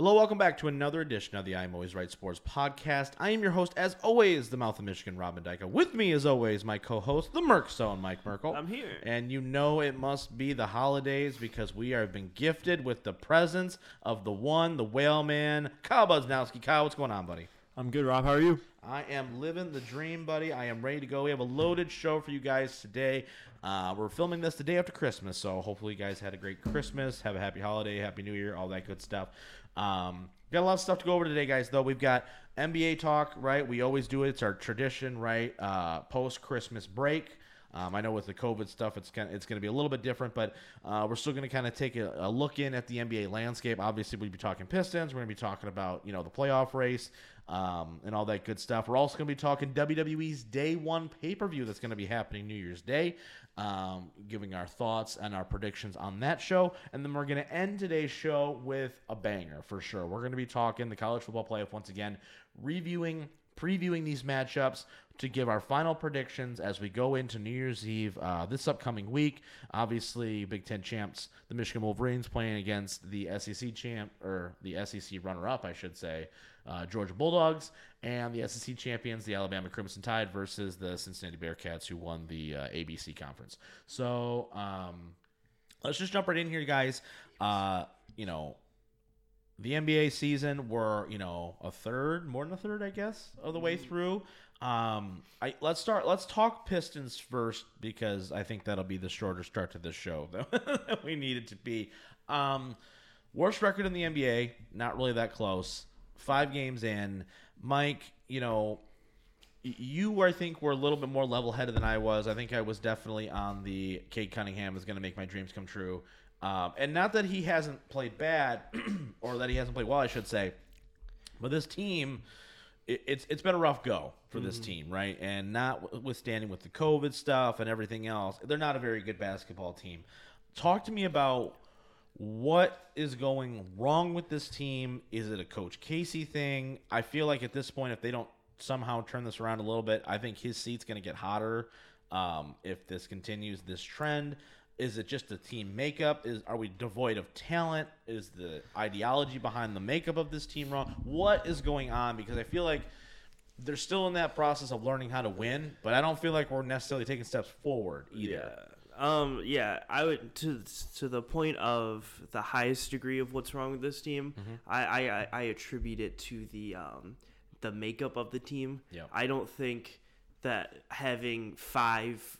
Hello, welcome back to another edition of the I'm Always Right Sports podcast. I am your host, as always, the mouth of Michigan, Robin Dyke. With me, as always, my co-host, the Merc Zone, Mike Merkel. I'm here. And you know it must be the holidays because we have been gifted with the presence of the one, the whale man, Kyle Buznowski. Kyle, what's going on, buddy? I'm good, Rob. How are you? I am living the dream, buddy. I am ready to go. We have a loaded show for you guys today. Uh, we're filming this the day after Christmas, so hopefully you guys had a great Christmas, have a happy holiday, happy New Year, all that good stuff. Um, got a lot of stuff to go over today, guys. Though we've got NBA talk, right? We always do it. It's our tradition, right? Uh, Post Christmas break. Um, I know with the COVID stuff, it's kind it's going to be a little bit different, but uh, we're still going to kind of take a, a, look in at the NBA landscape. Obviously, we'll be talking Pistons. We're going to be talking about you know the playoff race um, and all that good stuff. We're also going to be talking WWE's Day One pay per view that's going to be happening New Year's Day um, giving our thoughts and our predictions on that show. And then we're going to end today's show with a banger for sure. We're going to be talking the college football playoff once again, reviewing, previewing these matchups to give our final predictions as we go into New Year's Eve uh, this upcoming week. Obviously, Big Ten champs, the Michigan Wolverines, playing against the SEC champ or the SEC runner-up, I should say, uh, Georgia Bulldogs, and the SEC champions, the Alabama Crimson Tide, versus the Cincinnati Bearcats, who won the uh, AAC conference. So um, let's just jump right in here, guys. Uh, you know, the NBA season, we're you know a third, more than a third, I guess, of the way mm. through. Um, I let's start. Let's talk Pistons first because I think that'll be the shorter start to this show that we need it to be. Um, worst record in the NBA, not really that close five games in. Mike, you know, you I think were a little bit more level headed than I was. I think I was definitely on the Cade Cunningham is going to make my dreams come true. Um, and not that he hasn't played bad or that he hasn't played well, I should say, but this team, it, it's it's been a rough go for mm-hmm. this team, right? And notwithstanding with the COVID stuff and everything else, they're not a very good basketball team. Talk to me about what is going wrong with this team? Is it a Coach Casey thing? I feel like at this point, if they don't somehow turn this around a little bit, I think his seat's going to get hotter um, if this continues this trend. Is it just the team makeup? Is are we devoid of talent? Is the ideology behind the makeup of this team wrong? What is going on? Because I feel like they're still in that process of learning how to win, but I don't feel like we're necessarily taking steps forward either. Yeah. Um, yeah, I would to to the point of the highest degree of what's wrong with this team. Mm-hmm. I, I I attribute it to the um the makeup of the team. Yeah. I don't think that having five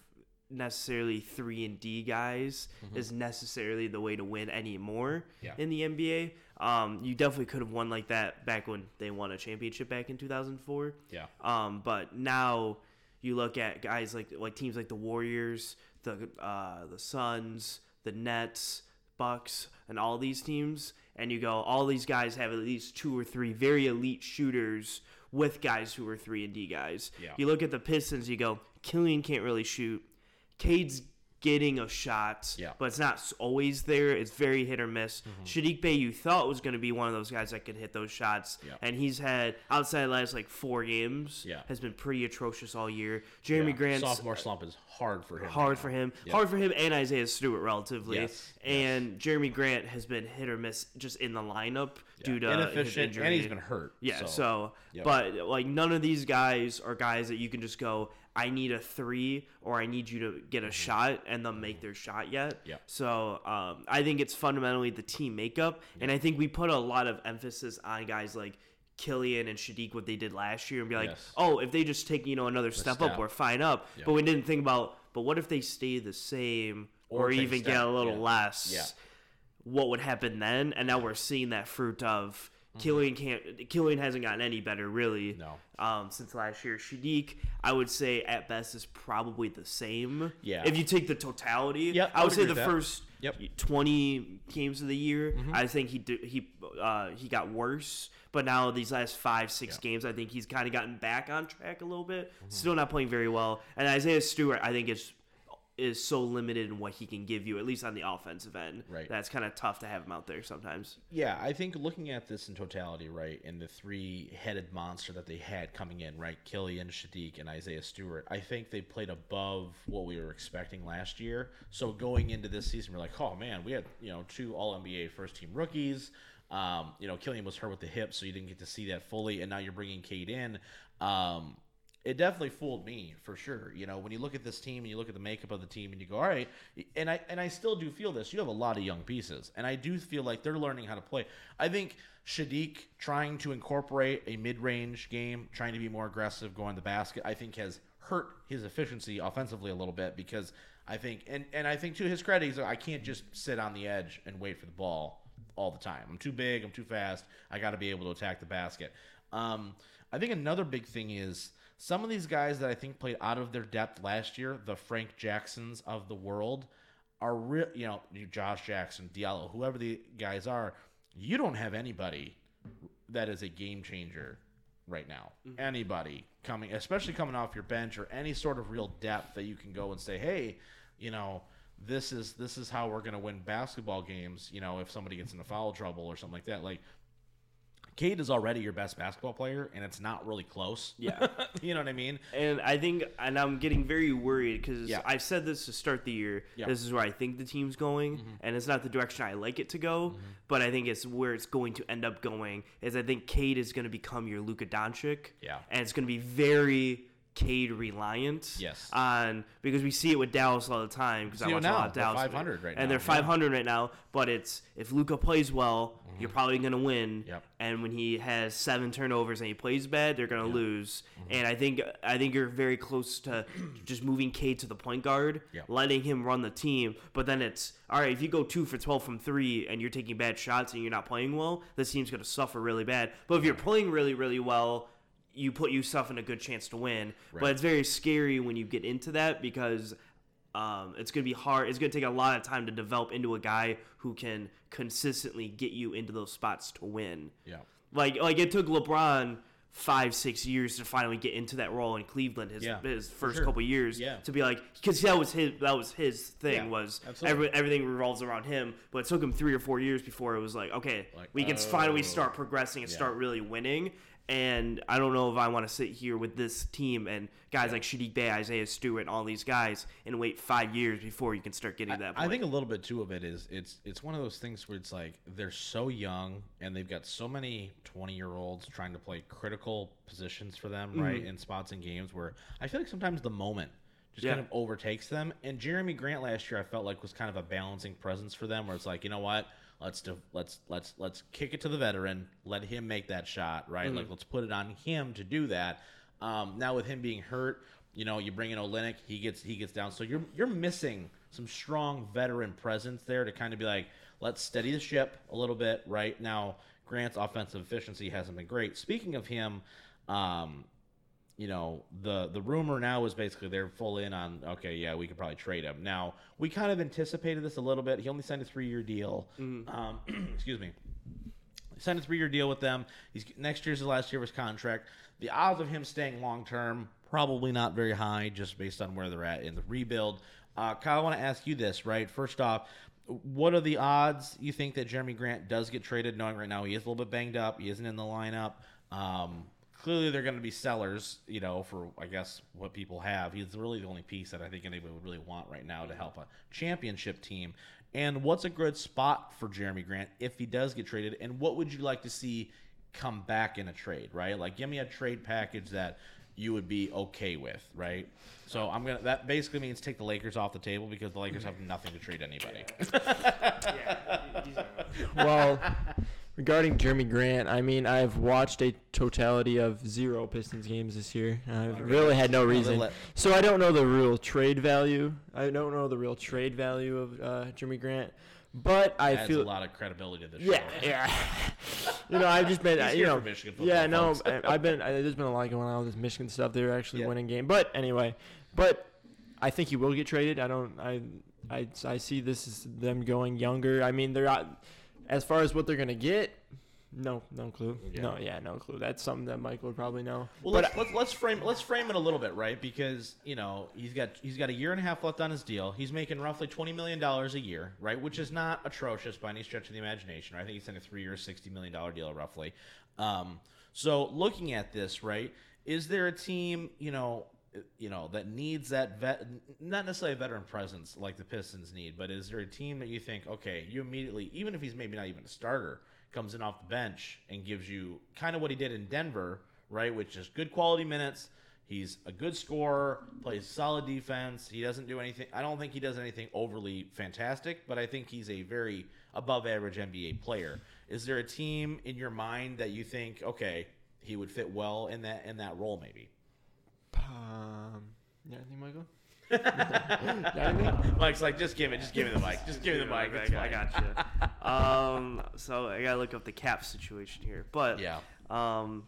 necessarily three and D guys mm-hmm. is necessarily the way to win anymore yeah. in the NBA. Um, you definitely could have won like that back when they won a championship back in 2004. Yeah. Um, but now you look at guys like like teams like the Warriors, the uh, the Suns, the Nets, Bucks, and all these teams, and you go, all these guys have at least two or three very elite shooters with guys who are three and D guys. Yeah. You look at the Pistons, you go, Killian can't really shoot. Cade's getting a shot, yeah. but it's not always there. It's very hit or miss. Mm-hmm. Saddiq Bey, you thought was going to be one of those guys that could hit those shots, yeah. and he's had outside the last like four games, yeah. has been pretty atrocious all year. Jerami yeah. Grant sophomore slump is hard for him. Hard for him. Yeah. Hard for him and Isaiah Stewart relatively. Yes. And yes. Jerami Grant has been hit or miss just in the lineup due to inefficient, and he's been hurt. Yeah. So, so yep. but like none of these guys are guys that you can just go I need a three or I need you to get a mm-hmm. shot and them make their shot yet. Yeah. So um, I think it's fundamentally the team makeup, and I think we put a lot of emphasis on guys like Killian and Saddiq what they did last year and be like, yes. oh, if they just take you know another step, step, up, we're fine up. Yeah. But we didn't think about, but what if they stay the same or, or even get a little yeah. less? Yeah. What would happen then? And now we're seeing that fruit of Mm-hmm. Killian can't. Killian hasn't gotten any better really. No. Um, since last year, Saddiq, I would say at best is probably the same. Yeah. If you take the totality, yep, I would, say the first yep. twenty games of the year, mm-hmm. I think he did, he uh, he got worse. But now these last five six yep. games, I think he's kind of gotten back on track a little bit. Mm-hmm. Still not playing very well. And Isaiah Stewart, I think is is so limited in what he can give you, at least on the offensive end. Right. That's kind of tough to have him out there sometimes. Yeah, I think looking at this in totality, right, and the three headed monster that they had coming in, right, Killian, Saddiq, and Isaiah Stewart, I think they played above what we were expecting last year. So going into this season, we're like, oh man, we had, you know, two all NBA first team rookies. Um, you know, Killian was hurt with the hip, so you didn't get to see that fully, and now you're bringing Cade in. Um, it definitely fooled me for sure. You know, when you look at this team and you look at the makeup of the team and you go, all right, and I and I still do feel this. You have a lot of young pieces, and I do feel like they're learning how to play. I think Saddiq trying to incorporate a mid-range game, trying to be more aggressive, going to the basket, I think has hurt his efficiency offensively a little bit because I think and and I think to his credit, he's like, I can't just sit on the edge and wait for the ball all the time. I'm too big. I'm too fast. I got to be able to attack the basket. Um, I think another big thing is some of these guys that I think played out of their depth last year, the Frank Jacksons of the world, are real. You know, Josh Jackson, Diallo, whoever the guys are. You don't have anybody that is a game changer right now. Mm-hmm. Anybody coming, especially coming off your bench or any sort of real depth that you can go and say, hey, you know, this is this is how we're going to win basketball games. You know, if somebody gets into foul trouble or something like that, like Cade is already your best basketball player, and it's not really close. Yeah, you know what I mean. And I think, and I'm getting very worried because yeah. I've said this to start the year. Yeah. This is where I think the team's going, mm-hmm. and it's not the direction I like it to go, mm-hmm. but I think it's where it's going to end up going. Is I think Cade is going to become your Luka Doncic. Yeah, and it's going to be very Cade reliant. Yes. On because we see it with Dallas all the time because I watch now. a lot of Dallas. 500 right now. And they're 500 yeah. right now, but it's if Luka plays well, mm-hmm. you're probably going to win. Yep. And when he has seven turnovers and he plays bad, they're going to yep. lose. Mm-hmm. And I think I think you're very close to just moving Cade to the point guard, yep. letting him run the team. But then it's all right if you go two for 12 from three and you're taking bad shots and you're not playing well, this team's going to suffer really bad. But if you're playing really really well you put yourself in a good chance to win. Right. But it's very scary when you get into that because um, it's going to be hard. It's going to take a lot of time to develop into a guy who can consistently get you into those spots to win. Yeah. Like like it took LeBron five six years to finally get into that role in Cleveland his yeah, his first sure. couple years yeah. to be like because that was his that was his thing yeah, was every, everything revolves around him but it took him three or four years before it was like okay like, we can oh, finally start progressing and start really winning and I don't know if I want to sit here with this team and guys yeah. like Saddiq Bey, Isaiah Stewart, all these guys and wait five years before you can start getting that. I, I think a little bit too of it is it's it's one of those things where it's like they're so young and they've got so many twenty year olds trying to play critical positions for them, mm-hmm. right, in spots in games where I feel like sometimes the moment just yeah. kind of overtakes them. And Jerami Grant last year, I felt like was kind of a balancing presence for them, where it's like, you know what, Let's let's let's let's kick it to the veteran. Let him make that shot, right? Mm-hmm. Like let's put it on him to do that. Um, now with him being hurt, you know, you bring in Olynyk, he gets he gets down. So you're you're missing some strong veteran presence there to kind of be like, let's steady the ship a little bit, right? Now Grant's offensive efficiency hasn't been great. Speaking of him, um, you know, the the rumor now is basically they're full in on okay, yeah, we could probably trade him. Now we kind of anticipated this a little bit. He only signed a three year deal. Mm-hmm. Um, excuse me. He signed a three year deal with them. He's next year's his last year of his contract. The odds of him staying long term probably not very high, just based on where they're at in the rebuild. Uh, Kyle, I want to ask you this, right? First off, what are the odds you think that Jerami Grant does get traded? Knowing right now he is a little bit banged up, he isn't in the lineup. Um, clearly they're going to be sellers, you know, for I guess what people have. He's really the only piece that I think anybody would really want right now to help a championship team. And what's a good spot for Jerami Grant if he does get traded? And what would you like to see come back in a trade? Right, like give me a trade package that you would be okay with, right? So I'm gonna. That basically means take the Lakers off the table because the Lakers have nothing to trade anybody. well, Regarding Jerami Grant, I mean, I've watched a totality of zero Pistons games this year. I've really had no reason. So I don't know the real trade value. I don't know the real trade value of uh, Jerami Grant. But I Adds feel a lot of credibility to the yeah, show. Yeah, you know, I've just been, you know, yeah, no, I've been. I, there's been a lot going on with this Michigan stuff. They're actually yeah. winning game, but anyway, but I think he will get traded. I don't. I I I see this as them going younger. I mean, they're not as far as what they're gonna get, no, no clue. Yeah. No, yeah, no clue. That's something that Mike would probably know. Well, but let's, let's, let's frame let's frame it a little bit, right? Because you know he's got he's got a year and a half left on his deal. He's making roughly twenty million dollars a year, right? Which is not atrocious by any stretch of the imagination. Right? I think he's in a three-year, sixty million dollar deal, roughly. Um, so looking at this, right? Is there a team, you know, you know that needs that vet not necessarily a veteran presence like the pistons need but is there a team that you think okay you immediately even if he's maybe not even a starter comes in off the bench and gives you kind of what he did in Denver, right? Which is good quality minutes. He's a good scorer, plays solid defense. He doesn't do anything. I don't think he does anything overly fantastic, but I think he's a very above average NBA player. Is there a team in your mind that you think, okay, he would fit well in that in that role, maybe? Um, yeah, I think Michael. yeah, Mike's like, just give it, just give me the mic, just give me the mic. I, I got you. um, so I gotta look up the cap situation here, but Yeah. um,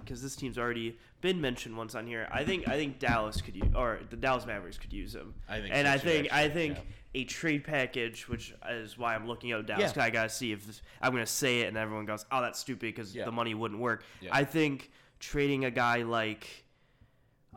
because this team's already been mentioned once on here. I think I think Dallas could use, or the Dallas Mavericks could use him. I think and so I too, think I actually, think yeah. a trade package, which is why I'm looking at Dallas. Yeah. 'cause I gotta see if this, I'm gonna say it and everyone goes, "Oh, that's stupid," because Yeah. the money wouldn't work. Yeah. I think trading a guy like,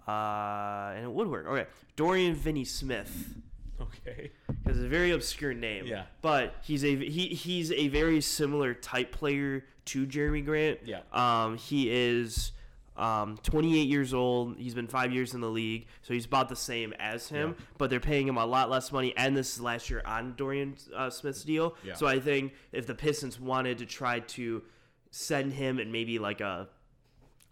uh, and it would work. Okay, Dorian Finney-Smith Okay. because it's a very obscure name. Yeah. But he's a he he's a very similar type player to Jerami Grant. Yeah. Um, he is um 28 years old. He's been five years in the league, so he's about the same as him. Yeah. But they're paying him a lot less money, and this is last year on Dorian uh, Smith's deal. Yeah. So I think if the Pistons wanted to try to send him and maybe like a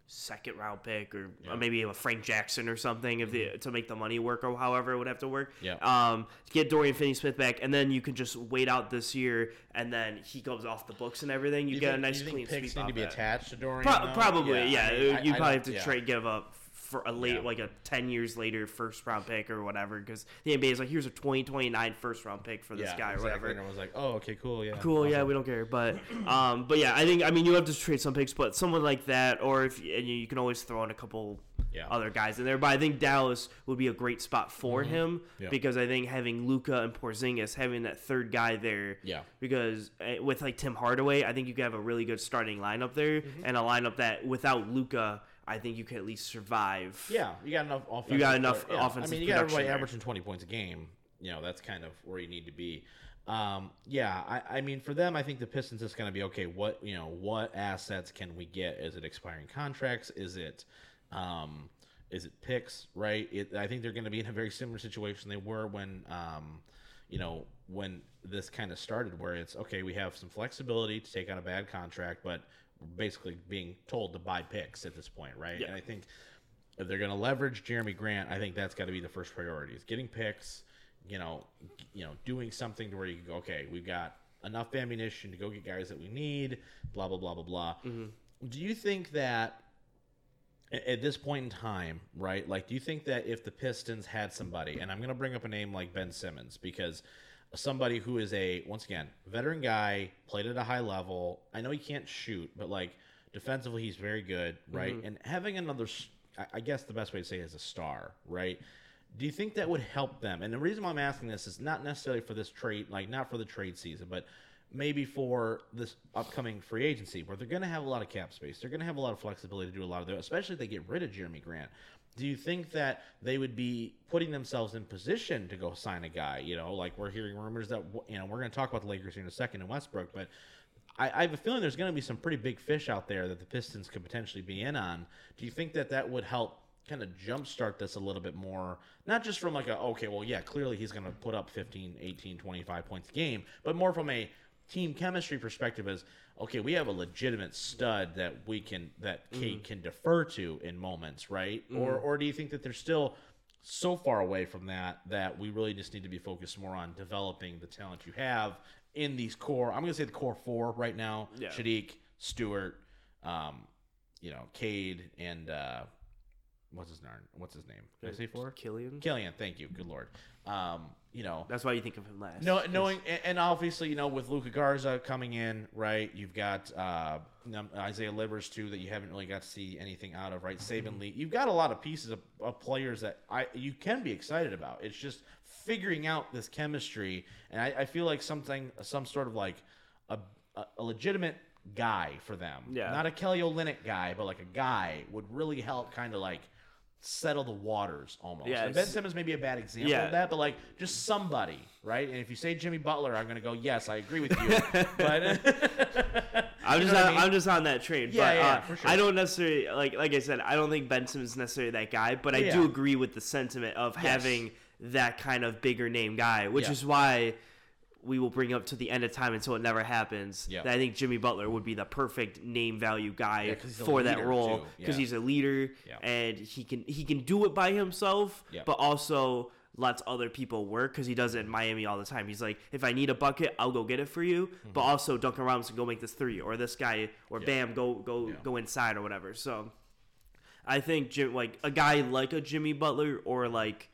second round pick or Yeah. Mm-hmm. maybe a Frank Jackson or something if the, to make the money work or however it would have to work. Yeah. Um, get Dorian Finney-Smith back, and then you can just wait out this year, and then he goes off the books and everything. You, You get think- a nice clean picks need to be that. attached to Dorian. Pro- probably, yeah. I mean, you I probably don't- have to yeah. trade, give up for a late, Yeah. like a ten years later first round pick or whatever, because the NBA is like, here's a 2029 first round pick for this yeah, guy or whatever. And I was like, oh, okay, cool, yeah, Cool, yeah, we don't care, but um, but yeah, I think I mean you have to trade some picks, but someone like that, or if and you, you can always throw in a couple Yeah. other guys in there. But I think Dallas would be a great spot for him Mm-hmm. Yeah. because I think having Luka and Porzingis having that third guy there, Yeah. because uh, with like Tim Hardaway, I think you could have a really good starting lineup there, Mm-hmm. and a lineup that without Luka, I think you could at least survive. Yeah, you got enough offensive. You got enough yeah. offensive I mean, you got everybody there. averaging twenty points a game. You know, that's kind of where you need to be. Um, yeah, I, I mean, for them, I think the Pistons is going to be okay. What you know, what assets can we get? Is it expiring contracts? Is it, um, is it picks? Right? It, I think they're going to be in a very similar situation they were when, um, you know, when this kind of started, where it's okay, we have some flexibility to take on a bad contract, but basically being told to buy picks at this point, right? Yeah. And I think if they're going to leverage Jerami Grant, I think that's got to be the first priority. Is getting picks, you know, you know, doing something to where you can go, okay, we've got enough ammunition to go get guys that we need, blah blah blah blah blah. Mm-hmm. Do you think that at this point in time, right? Like, do you think that if the Pistons had somebody, and I'm going to bring up a name like Ben Simmons because somebody who is a once again veteran guy, played at a high level. I know he can't shoot, but like defensively, he's very good, right? Mm-hmm. And having another, I guess the best way to say it is a star, right? Do you think that would help them? And the reason why I'm asking this is not necessarily for this trade, like not for the trade season, but maybe for this upcoming free agency where they're going to have a lot of cap space. They're going to have a lot of flexibility to do a lot of that, especially if they get rid of Jerami Grant. Do you think that they would be putting themselves in position to go sign a guy? You know, like we're hearing rumors that, you know, we're going to talk about the Lakers here in a second in Westbrook, but I, I have a feeling there's going to be some pretty big fish out there that the Pistons could potentially be in on. Do you think that that would help kind of jumpstart this a little bit more? Not just from like a, okay, well, yeah, clearly he's going to put up 15, 18, 25 points a game, but more from a team chemistry perspective is okay, we have a legitimate stud that we can, that Cade can defer to in moments, right? Or, or do you think that they're still so far away from that that we really just need to be focused more on developing the talent you have in these core. I'm going to say the core four right now: Yeah. Saddiq, Stewart, um, you know, Cade, and uh, what's his name? What's his name? Did I say four? Killian. Killian. Thank you. Good lord. Um, you know, That's why you think of him last. no, knowing, and- and obviously, you know, with Luka Garza coming in, right? You've got uh, Isaiah Livers too that you haven't really got to see anything out of, right? Saben Lee. You've got a lot of pieces of, of players that I you can be excited about. It's just figuring out this chemistry, and I, I feel like something, some sort of like a, a, a legitimate guy for them, Yeah. not a Kelly Olynyk guy, but like a guy would really help, kind of like settle the waters almost. Yeah, and Ben Simmons may be a bad example Yeah. of that, but like just somebody, right? And if you say Jimmy Butler, I'm gonna go, yes, I agree with you. but I'm You just know on, I mean? I'm just on that train. Yeah, but, yeah, uh, for sure. I don't necessarily like like I said. I don't think Ben Simmons is necessarily that guy, but I Yeah. do agree with the sentiment of Yes. having that kind of bigger name guy, which Yeah. is why we will bring up to the end of time until it never happens. Yeah. I think Jimmy Butler would be the perfect name value guy Yeah, 'cause he's a for that role because Yeah. he's a leader and he can he can do it by himself, Yeah. but also lets other people work because he does it in Miami all the time. He's like, if I need a bucket, I'll go get it for you, but also Duncan Robinson go make this three, or this guy, or Mm-hmm. Bam go go go inside or whatever. So I think Jim, like a guy like a Jimmy Butler or like.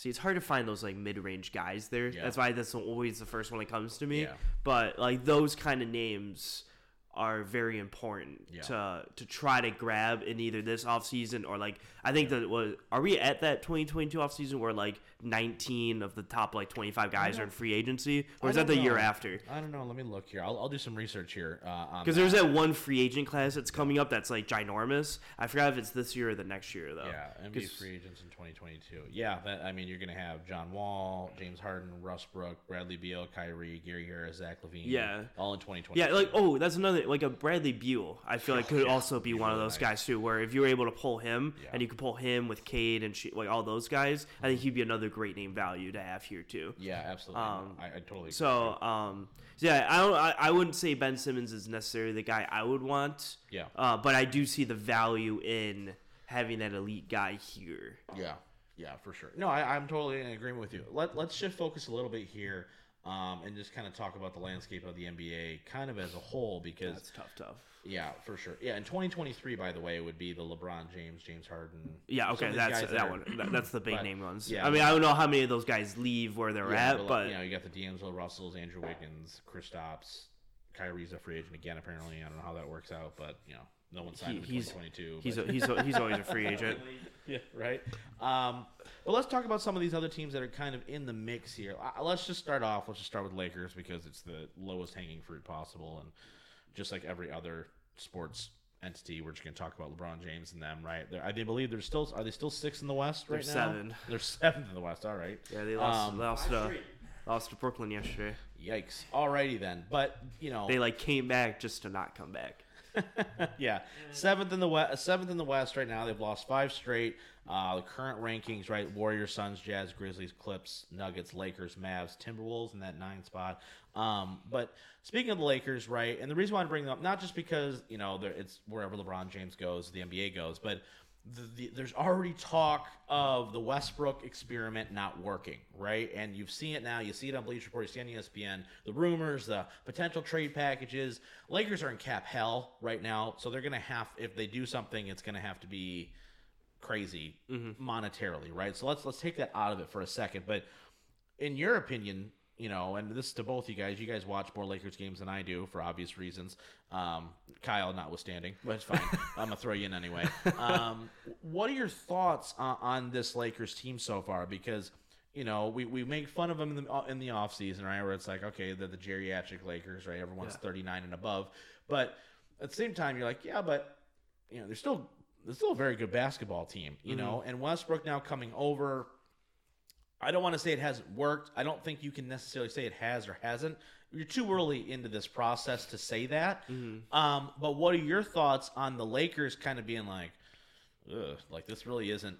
See, it's hard to find those like mid-range guys there. Yeah. That's why that's always the first one that comes to me. Yeah. But like those kind of names are very important Yeah. to to try to grab in either this offseason or like I think that was are we at that 2022 offseason where like 19 of the top like 25 guys are in free agency or is that the year after? I don't know. Let me look here. I'll, I'll do some research here. Uh, Because that. there's that one free agent class that's coming up that's like ginormous. I forgot if it's this year or the next year though. Yeah, NBA free agents in 2022. Yeah, that, I mean, you're to have John Wall, James Harden, Russ Brook, Bradley Beal, Kyrie, Gary Harris, Zach LaVine. Yeah. all in 2020. Yeah, like oh, that's another like a Bradley Beal. I feel like could Yeah, also be he's one of those nice. guys too, where if you were able to pull him Yeah. and you could pull him with Cade and she, like all those guys, I think he'd be another great name value to have here too. yeah, absolutely. Um, I, I totally. agree So, um, yeah, I don't, I, I wouldn't say Ben Simmons is necessarily the guy I would want. Yeah. Uh, but I do see the value in having that elite guy here. yeah, yeah, for sure. No, I, I'm totally in agreement with you. Let Let's shift focus a little bit here. Um, and just kind of talk about the landscape of the NBA kind of as a whole because That's tough, tough. Yeah, for sure. Yeah, in 2023, by the way, would be the LeBron James, James Harden. Yeah, okay, that's guys that are- one. That, that's the big But, name ones. yeah, I mean, I don't know how many of those guys leave where they're Yeah, at, but you know, you got the D'Angelo Russells, Andrew Wiggins, Kristaps, Kyrie's a free agent again. Apparently, I don't know how that works out, but you know, no one signed He- him in he's- 2022. he's a, he's a, he's always a free agent. yeah, right. Um, but let's talk about some of these other teams that are kind of in the mix here. Let's just start off. Let's just start with Lakers because it's the lowest hanging fruit possible, and just like every other sports entity, we're just going to talk about LeBron James and them, right? They're, I they believe they're still are they still six in the West They're right now? seven. They're seventh in the West. All right. Yeah, they lost. Um, they lost to lost to Brooklyn yesterday. Yikes. Alrighty then, but you know They like came back just to not come back. yeah, seventh in the west. Seventh in the West right now. They've lost five straight. Uh, the current rankings, right? Warriors, Suns, Jazz, Grizzlies, Clips, Nuggets, Lakers, Mavs, Timberwolves in that nine spot. Um, but speaking of the Lakers, right? And the reason why I bring them up, not just because you know it's wherever LeBron James goes, the NBA goes, but the, the, there's already talk of the Westbrook experiment not working, right? And you've seen it now. You see it on Bleacher Report. You see it on ESPN. The rumors, the potential trade packages. Lakers are in cap hell right now, so they're gonna have if they do something, it's gonna have to be crazy monetarily, right? So let's let's take that out of it for a second. But in your opinion, you know, and this is to both you guys. You guys watch more Lakers games than I do for obvious reasons. Um, Kyle notwithstanding, but it's fine. I'm gonna throw you in anyway. Um, what are your thoughts on, on this Lakers team so far? Because you know, we, we make fun of them in the in the off season, right? Where it's like, okay, they're the geriatric Lakers, right? Everyone's 39 and above, but at the same time, you're like, yeah, but you know, they're still they're still a very good basketball team, you know. And Westbrook now coming over, I don't want to say it hasn't worked. I don't think you can necessarily say it has or hasn't. You're too early into this process to say that. Um, but what are your thoughts on the Lakers kind of being like, Ugh, like this really isn't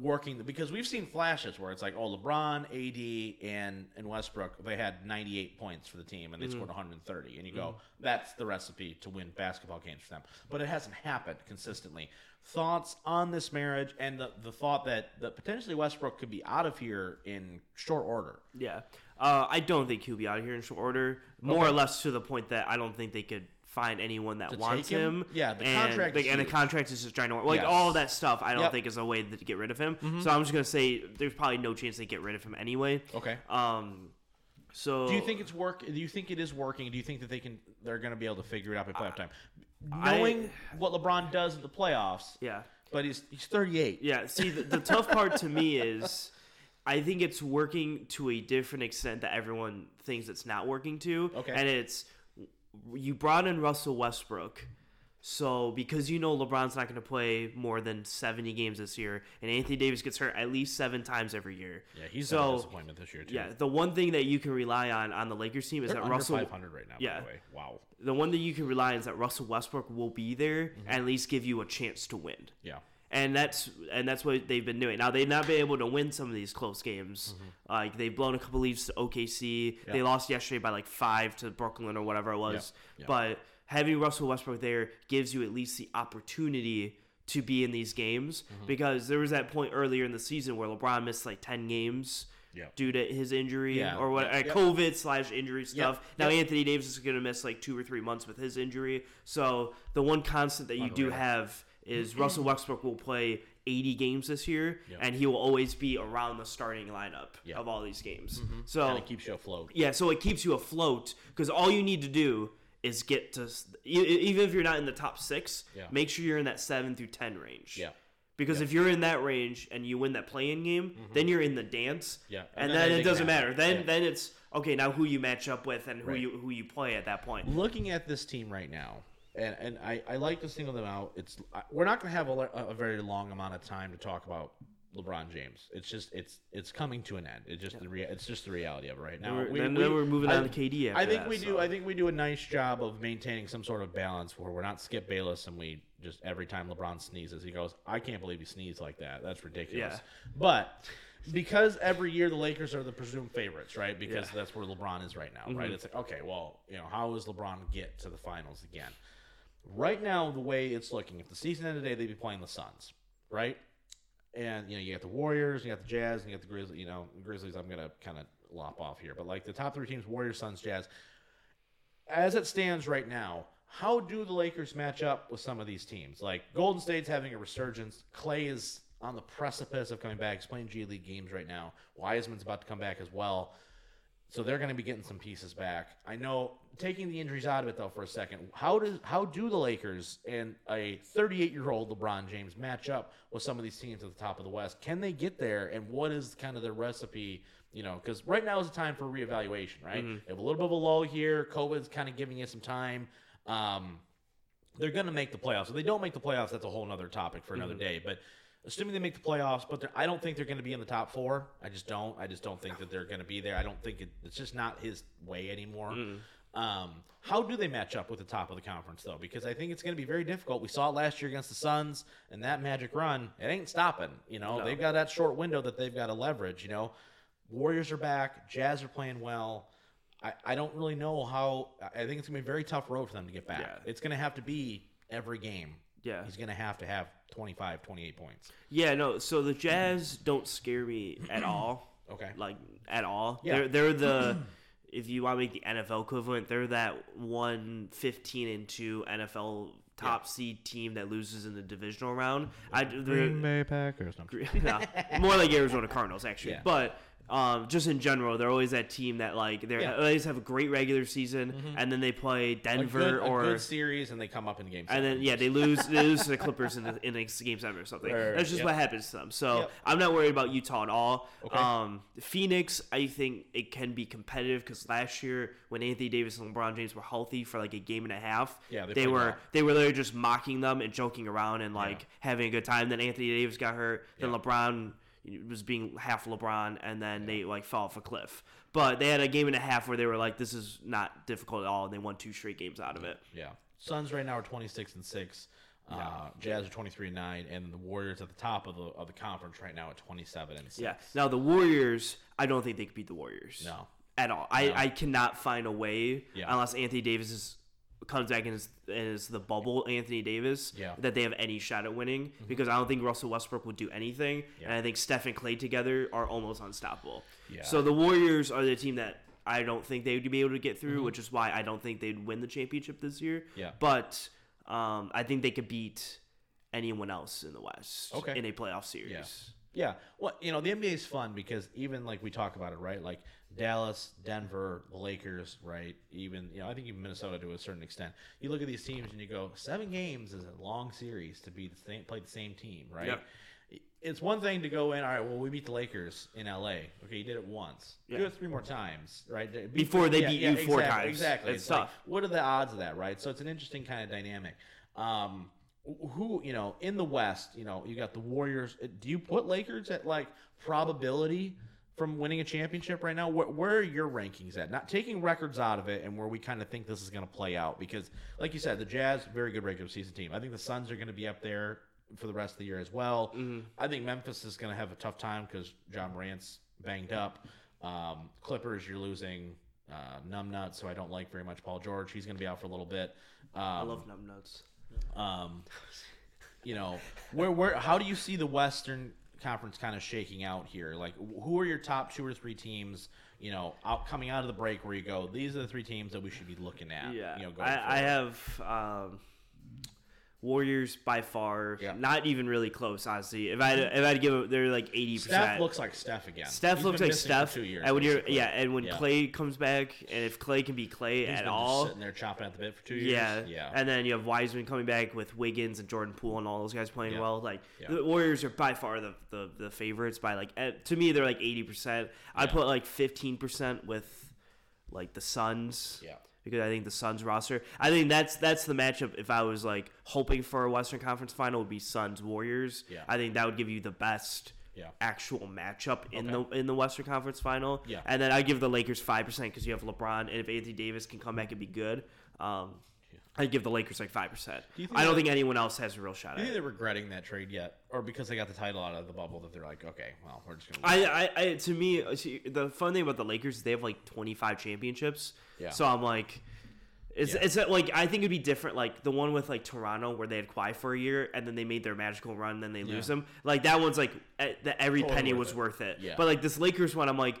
working because we've seen flashes where it's like, oh, LeBron, AD, and and Westbrook, they had 98 points for the team and they scored 130, and you go, that's the recipe to win basketball games for them. But it hasn't happened consistently. Thoughts on this marriage and the the thought that that potentially Westbrook could be out of here in short order. Yeah. Uh, I don't think he'll be out of here in short order. More or less to the point that I don't think they could find anyone that To wants him? him. Yeah, the and, contract like, and the contract is just trying to Like Yes. all that stuff, I don't Yep. Mm-hmm. think is a way to get rid of him. So I'm just gonna say there's probably no chance they get rid of him anyway. Okay. Um. So Do you think it's work? Do you think it is working? Do you think that they can? They're going to be able to figure it out by playoff time, I- knowing what LeBron does in the playoffs. Yeah. But he's he's 38. Yeah. See, the, the tough part to me is. I think it's working to a different extent that everyone thinks it's not working to. Okay. And it's you brought in Russell Westbrook. So because you know LeBron's not going to play more than 70 games this year and Anthony Davis gets hurt at least 7 times every year. Yeah, he's so a disappointment this year too. yeah, the one thing that you can rely on on the Lakers team is They're that Russell 500 right now. yeah. By the way, wow. the one thing you can rely on is that Russell Westbrook will be there Mm-hmm. and at least give you a chance to win. Yeah. And that's and that's what they've been doing. Now they've not been able to win some of these close games. Like they've blown a couple leads to OKC. They lost yesterday by like five to Brooklyn or whatever it was. Yeah. But having Russell Westbrook there gives you at least the opportunity to be in these games Mm-hmm. because there was that point earlier in the season where LeBron missed like ten games. Yeah. Due to his injury Yeah. or what, Yep. COVID slash injury stuff. Yep. Now. Anthony Davis is going to miss like two or three months with his injury. So the one constant that you do have is Russell Westbrook will play 80 games this year, Yep. and he will always be around the starting lineup Yep. of all these games. Kind So of keeps you afloat. yeah, so it keeps you afloat because all you need to do is get to even if you're not in the top six, Yeah. make sure you're in that seven through ten range. Yeah. Because if you're in that range and you win that playing game, then you're in the dance. Mm-hmm. Yeah. And, And then then, it doesn't matter. Then Yeah. then it's okay. Now who you match up with and who Right. you who you play at that point. Looking at this team right now, and, and I, I like to single them out. It's we're not going to have a, a very long amount of time to talk about LeBron James. It's just it's it's coming to an end. It's just the rea- it's just the reality of it right now. Then we're- then- then we're moving I- on to KD I think that, we do. I think we do a nice job of maintaining some sort of balance where we're not Skip Bayless and we just every time LeBron sneezes, he goes, "I can't believe he sneezed like that. That's ridiculous." Yeah. But because every year the Lakers are the presumed favorites, right? Because Yeah. Mm-hmm. that's where LeBron is right now, right? It's like, okay, well, you know, how does LeBron get to the finals again? Right now, the way it's looking, if the season ended today, they'd be playing the Suns, right? And you know, you got the Warriors, you got the Jazz, and you got the Grizzlies. You know, Grizzlies. I'm gonna kind of lop off here, but like the top three teams: Warriors, Suns, Jazz. As it stands right now, how do the Lakers match up with some of these teams? Like Golden State's having a resurgence. Clay is on the precipice of coming back. He's playing G League games right now. Wiseman's about to come back as well. So they're going to be getting some pieces back. I know taking the injuries out of it though for a second. How does how do the Lakers and a 38 year old LeBron James match up with some of these teams at the top of the West? Can they get there? And what is kind of their recipe? You know, because right now is the time for reevaluation. Right, Mm-hmm. they have a little bit of a lull here. COVID's kind of giving you some time. Um, they're going to make the playoffs. If they don't make the playoffs, that's a whole other topic for another day. But assuming they make the playoffs, but I don't think they're going to be in the top four. I just don't. I just don't think that they're going to be there. I don't think it, it's just not his way anymore. Um, how do they match up with the top of the conference though? Because I think it's going to be very difficult. We saw it last year against the Suns, and that magic run, it ain't stopping. You know, No. they've got that short window that they've got to leverage. You know, Warriors are back, Jazz are playing well. I, I don't really know how. I think it's gonna be a very tough road for them to get back. Yeah. It's gonna have to be every game. Yeah. He's gonna have to have 25, 28 points. Yeah, no. So the Jazz don't scare me at all. Okay. Like at all. Yeah. They're they're the if you want to make the NFL equivalent, they're that one 15 and 2 NFL top seed team that loses in the divisional round. I they're- Bay Packers. No, more like Arizona Cardinals actually. Yeah. But um, just in general, they're always that team that like they Yeah. always have a great regular season, and then they play a Denver good, a or good series, and they come up in game. and seven. then yeah, they lose they lose to the Clippers in the in game seven or something. Right, right, That's just yep. what happens to them. So Yep. I'm not worried about Utah at all. Okay. Um, Phoenix, I think it can be competitive because last year when Anthony Davis and LeBron James were healthy for like a game and a half, Yeah, they they, were well. they were literally just mocking them and joking around and like Yeah. having a good time. Then Anthony Davis got hurt. Then Yeah. LeBron was being half LeBron, and then they like fell off a cliff. But they had a game and a half where they were like, "This is not difficult at all," and they won two straight games out of it. yeah, Suns right now are 26 and six. Uh, Jazz are 23 and nine, and the Warriors at the top of the of the conference right now at 27 and six. Yeah. Now the Warriors, I don't think they could beat the Warriors. No. At all. I, I cannot find a way Yeah. unless Anthony Davis is comes back and is, is the bubble Anthony Davis Yeah. Mm-hmm. that they have any shot at winning because I don't think Russell Westbrook would do anything and I think Steph and Clay together are almost unstoppable. Yeah. So the Warriors are the team that I don't think they would be able to get Mm-hmm. through, which is why I don't think they'd win the championship this year. Yeah. But um, I think they could beat anyone else in the West Okay. in a playoff series. Yeah. Yeah. Well, you know, the NBA is fun because even like we talk about it, right? Like Dallas, Denver, the Lakers, right? Even, you know, I think even Minnesota to a certain extent. You look at these teams and you go, seven games is a long series to be the same, play the same team, right? Yep. It's one thing to go in, all right, well, we beat the Lakers in LA. Okay, you did it once. Do it three more times, right? Beat- Before they beat you four exactly, times. Exactly. It's tough. what are the odds of that, right? So it's an interesting kind of dynamic. Um, who you know in the West, you know, you got the Warriors. Uh, Do you put Lakers at like probability from winning a championship right now? Where, where are your rankings at? Not taking records out of it, and where we kind of think this is going to play out because, like you said, the Jazz very good regular season team. I think the Suns are going to be up there for the rest of the year as well. Mm-hmm. I think Memphis is going to have a tough time because Ja Morant's banged up. Um, Clippers, you're losing uh, Numbnut, so I don't like very much Paul George. He's going to be out for a little bit. Um, I love numbnuts. Um, you know, where where how do you see the Western Conference kind of shaking out here? Like, who are your top two or three teams? You know, out coming out of the break where you go, these are the three teams that we should be looking at. Yeah, you know, I, I have um, Warriors by far. Yeah. Not even really close, honestly. If I if I had give, it, they're like eighty Steph percent. looks like Steph again. Steph He's looks like Steph. Two years, and when you're yeah, and when Yeah. Clay comes back, and if Clay can be Clay He's at all, sitting there chopping at the bit for two years. yeah, yeah. And then you have Wiseman coming back with Wiggins and Jordan Poole and all those guys playing Yeah. well. Like the Warriors are by far the, the, the favorites by like eh, to me they're like eighty percent. I put like fifteen percent with like the Suns. Yeah. Because I think the Suns roster, I think that's that's the matchup. If I was like hoping for a Western Conference final, would be Suns Warriors. Yeah. I think that would give you the best Yeah. actual matchup in Okay. the in the Western Conference final. Yeah. And then I give the Lakers five percent because you have LeBron, and if Anthony Davis can come back and be good, um, I give the Lakers like five percent. Do I don't that- think anyone else has a real shot Do at you think it. they're regretting that trade yet, or because they got the title out of the bubble that they're like, okay, well, we're just gonna. I, I, I, to me, uh, see, the fun thing about the Lakers is they have like 25 championships. Yeah. So I'm like, it's, Yeah. it's uh, like I think it'd be different. Like the one with like Toronto where they had Kawhi for a year and then they made their magical run, and then they lose Yeah. him. Like that one's like the, every Totally penny worth was it. worth it. Yeah. But like this Lakers one, I'm like.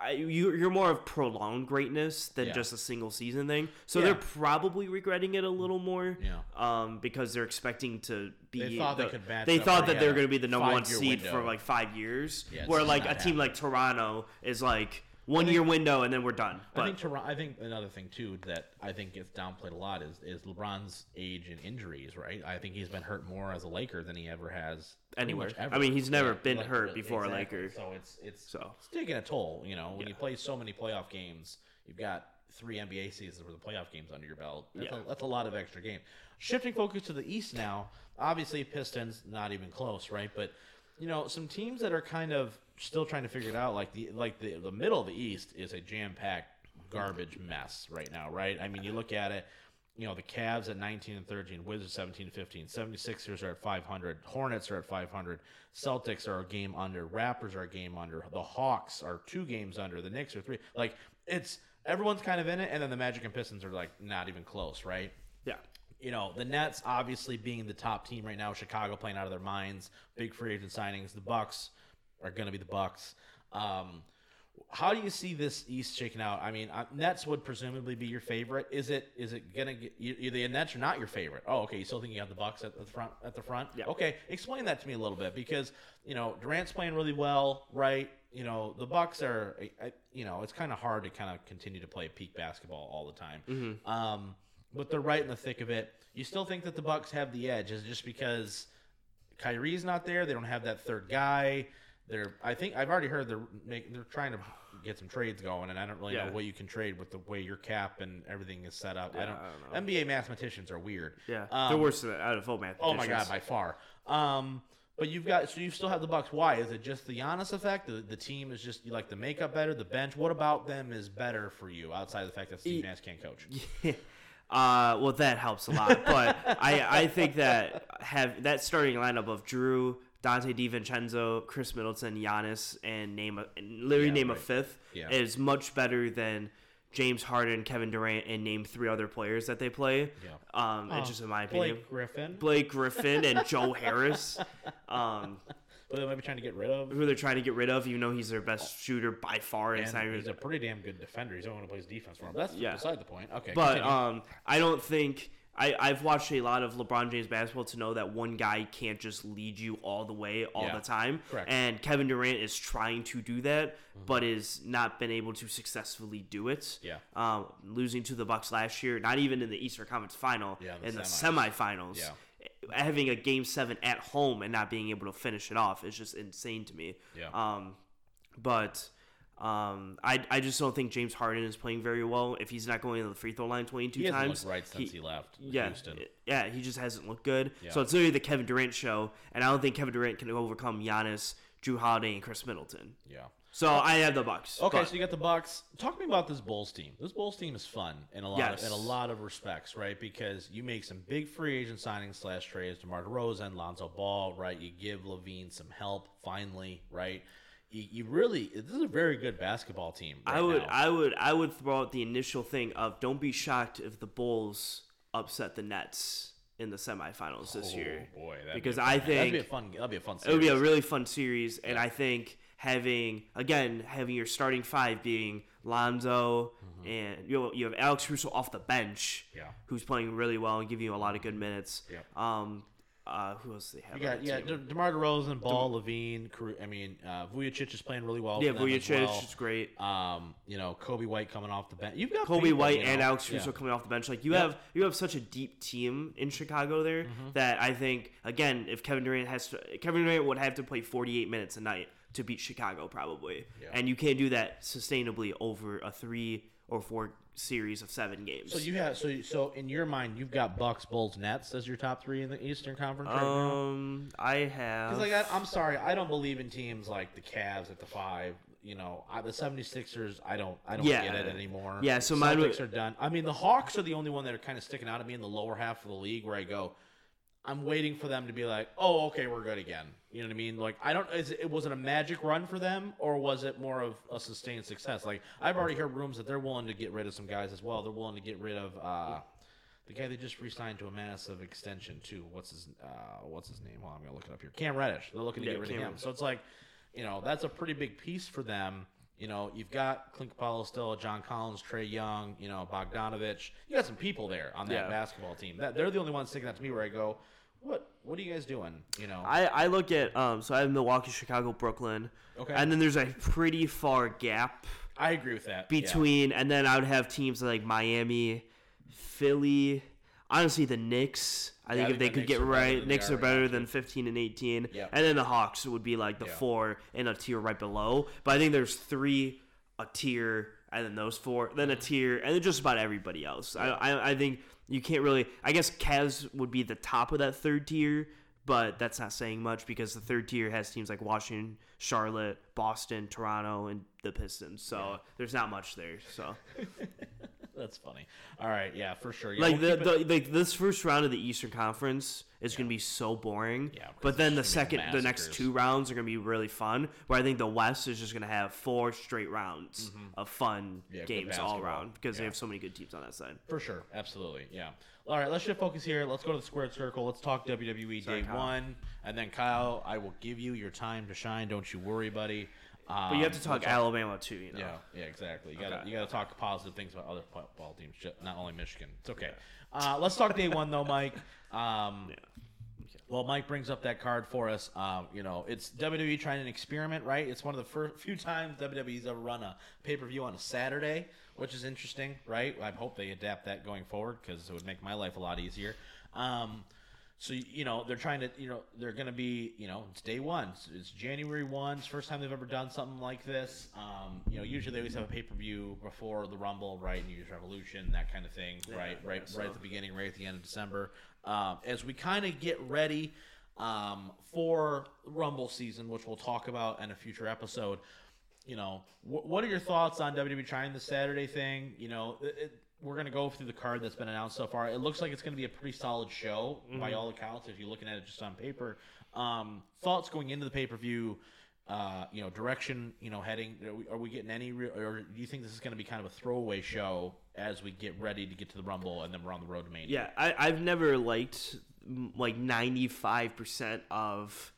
I, you, you're more of prolonged greatness than Yeah. just a single season thing, so Yeah. they're probably regretting it a little more. Yeah. Um, because they're expecting to be. They thought they could match They thought that they were going to be the number one seed for like five years. Yeah, where like a team like Toronto is like one year window and then we're done. I think Toronto. I think another thing too that I think gets downplayed a lot is is LeBron's age and injuries. Right. I think he's been hurt more as a Laker than he ever has Anywhere. ever. I mean, he's never Yeah, been like, hurt before a. Laker. So it's it's So. it's taking a toll. You know, when you play so many playoff games, you've got three NBA seasons with the playoff games under your belt. That's, Yeah. a, that's a lot of extra game. Shifting focus to the East now. Obviously, Pistons not even close, right? But you know, some teams that are kind of still trying to figure it out, like the like the the middle of the East is a jam packed garbage mess right now, right? I mean, you look at it. You know, the Cavs at 19 and 13, Wizards 17 and 15, 76ers are at 500, Hornets are at 500, Celtics are a game under, Raptors are a game under, the Hawks are two games under, the Knicks are three. Like, it's everyone's kind of in it, and then the Magic and Pistons are like not even close, right? yeah. you know, the Nets obviously being the top team right now, Chicago playing out of their minds, big free agent signings. The Bucks are going to be the Bucks. Um, how do you see this East shaking out? I mean, uh, Nets would presumably be your favorite. Is it? Is it gonna get you, the Nets are not your favorite? Oh, okay. You still think you have the Bucks at the front? At the front? Yeah. Okay. Explain that to me a little bit because you know Durant's playing really well, right? You know the Bucks are. I, you know it's kind of hard to kind of continue to play peak basketball all the time. Mm-hmm. Um, but they're right in the thick of it. You still think that the Bucks have the edge? Is it just because Kyrie's not there? They don't have that third guy. They're. I think I've already heard they're make, they're trying to get some trades going, and I don't really Yeah. know what you can trade with the way your cap and everything is set up. I don't. I don't NBA mathematicians are weird. Yeah. Um, They're worse than out of full math. Oh my god, by far. Um, but you've got so you still have the Bucks. Why is it just the Giannis effect? The, the team is just you like the makeup better. The bench. What about them is better for you outside of the fact that Steve Nash can't coach? Yeah. Uh, well, that helps a lot, but I, I think that have that starting lineup of Jrue, Donte DiVincenzo, Khris Middleton, Giannis, and name a and literally Yeah, name a fifth Yeah. is much better than James Harden, Kevin Durant, and name three other players that they play. Yeah. Um, it's just in my opinion. Blake Griffin. Blake Griffin and Joe Harris, um, But they might be trying to get rid of. who they're trying to get rid of, even though he's their best shooter by far. And it's even- he's a pretty damn good defender. He's the only one who plays defense for him. That's Yeah. beside the point. Okay, But um, I don't think I, I've watched a lot of LeBron James basketball to know that one guy can't just lead you all the way all Yeah. the time. Correct. Mm-hmm. And Kevin Durant is trying to do that, but is not been able to successfully do it. Yeah. Um, losing to the Bucks last year, not even in the Eastern Conference Final, Yeah, the in the semifinals. Yeah. Having a game seven at home and not being able to finish it off is just insane to me. Yeah. Um, but um, I, I just don't think James Harden is playing very well. If he's not going to the free throw line 22 he hasn't times, looked right since he, left yeah, Houston. yeah, he just hasn't looked good. Yeah. So it's really the Kevin Durant show, and I don't think Kevin Durant can overcome Giannis, Jrue Holiday and Khris Middleton. Yeah. So I have the Bucks. Okay, but- so you got the Bucks. Talk to me about this Bulls team. This Bulls team is fun in a lot Yes. of, in a lot of respects, right? Because you make some big free agent signings slash trades, to DeMar DeRozan, Lonzo Ball, right? You give LaVine some help finally, right? You, really this is a very good basketball team. I would, now. I would, I would throw out the initial thing of don't be shocked if the Bulls upset the Nets in the semifinals this year. Oh, year. boy, that'd because be a I fun- that'd be a think fun that'd be a fun. it would be a really fun series, and I think having again having your starting five being Lonzo and you know, you have Alex Caruso off the bench, Mm-hmm. Yeah. who's playing really well and giving you a lot of good minutes. Yep. Um, uh, who else do they have? You on got the yeah, team? De- DeMar DeRozan, Ball, LaVine. Karu- I mean, uh, Vucevic is playing really well. yeah, for them as Vucevic well. is great. Um, you know, Coby White coming off the bench. You've got Coby people, White you and know. Alex Yeah. Caruso coming off the bench. Like you Yep. have you have such a deep team in Chicago there Mm-hmm. that I think again if Kevin Durant has to Kevin Durant would have to play 48 minutes a night to beat Chicago probably. Yeah. And you can't do that sustainably over a 3 or 4 series of 7 games. So you have so so in your mind you've got Bucks, Bulls, Nets as your top three in the Eastern Conference right now. um I have Because like I, I'm sorry, I don't believe in teams like the Cavs at the five. You know, I, the 76ers, I don't, I don't Yeah. get it anymore. Yeah, so mine Celtics are done. I mean, the Hawks are the only one that are kind of sticking out at me in the lower half of the league, where I go, I'm waiting for them to be like, oh, okay, we're good again. You know what I mean? Like, I don't. Is it was it a magic run for them, or was it more of a sustained success? Like, I've already heard rumors that they're willing to get rid of some guys as well. They're willing to get rid of. uh the guy they just re-signed to a massive extension too. What's his uh, What's his name? Well, I'm gonna look it up here. Cam Reddish. They're looking to Yeah, get rid Cam of him. Reddish. So it's like, you know, that's a pretty big piece for them. You know, you've got Clint Capela still, John Collins, Trae Young, you know, Bogdanovic. You got some people there on that Yeah. basketball team. That they're the only ones sticking out to me where I go, what What are you guys doing? You know, I, I look at um so I have Milwaukee, Chicago, Brooklyn. Okay. And then there's a pretty far gap I agree with that. Yeah. between and then I would have teams like Miami, Philly, honestly the Knicks. I Yeah, think I if they the could Knicks get right, Knicks are are better now, than 15 and 18. Yeah. And then the Hawks would be like the Yeah. four in a tier right below. But I think there's three a tier and then those four, then a tier, and then just about everybody else. I, I I think you can't really. I guess Cavs would be the top of that third tier, but that's not saying much because the third tier has teams like Washington, Charlotte, Boston, Toronto, and the Pistons. So there's not much there. So That's funny. All right, yeah, for sure. Yeah, like we'll the, the like this first round of the Eastern Conference is going to be so boring. Yeah, but then the it's just gonna second, the next two rounds are going to be really fun. Where I think the West is just going to have four straight rounds of fun Mm-hmm. Yeah, games all around because they have so many good teams on that side. For sure, absolutely, yeah. All right, let's shift focus here. Let's go to the squared circle. Let's talk WWE Sorry, Day Kyle. One, and then Kyle, I will give you your time to shine. Don't you worry, buddy. Um, But you have to talk Alabama too. You know. Yeah, yeah, exactly. You gotta Okay. you gotta talk positive things about other football teams, not only Michigan. It's okay. Uh, let's talk Day One though, Mike. Um, Yeah. Well, Mike brings up that card for us. Um, you know, it's WWE trying an experiment, right? It's one of the first few times WWE's ever run a pay per view on a Saturday, which is interesting, right? I hope they adapt that going forward because it would make my life a lot easier. Um, so you know they're trying to you know they're going to be you know it's day one. It's, January one. It's the first time they've ever done something like this. Um, you know usually they always have a pay per view before the Rumble right? New Year's Revolution that kind of thing right? right yeah, right at the beginning right at the end of December. Um, as we kind of get ready um, for Rumble season which we'll talk about in a future episode you know, wh- what are your thoughts on WWE trying the Saturday thing? You know, it, it, we're going to go through the card that's been announced so far. It looks like it's going to be a pretty solid show by all accounts if you're looking at it just on paper. Um, thoughts going into the pay per view, uh, you know, direction, you know, heading. Are we, are we getting any, real, or do you think this is going to be kind of a throwaway show as we get ready to get to the Rumble and then we're on the road to Mania? Yeah, I, I've never liked like ninety five percent of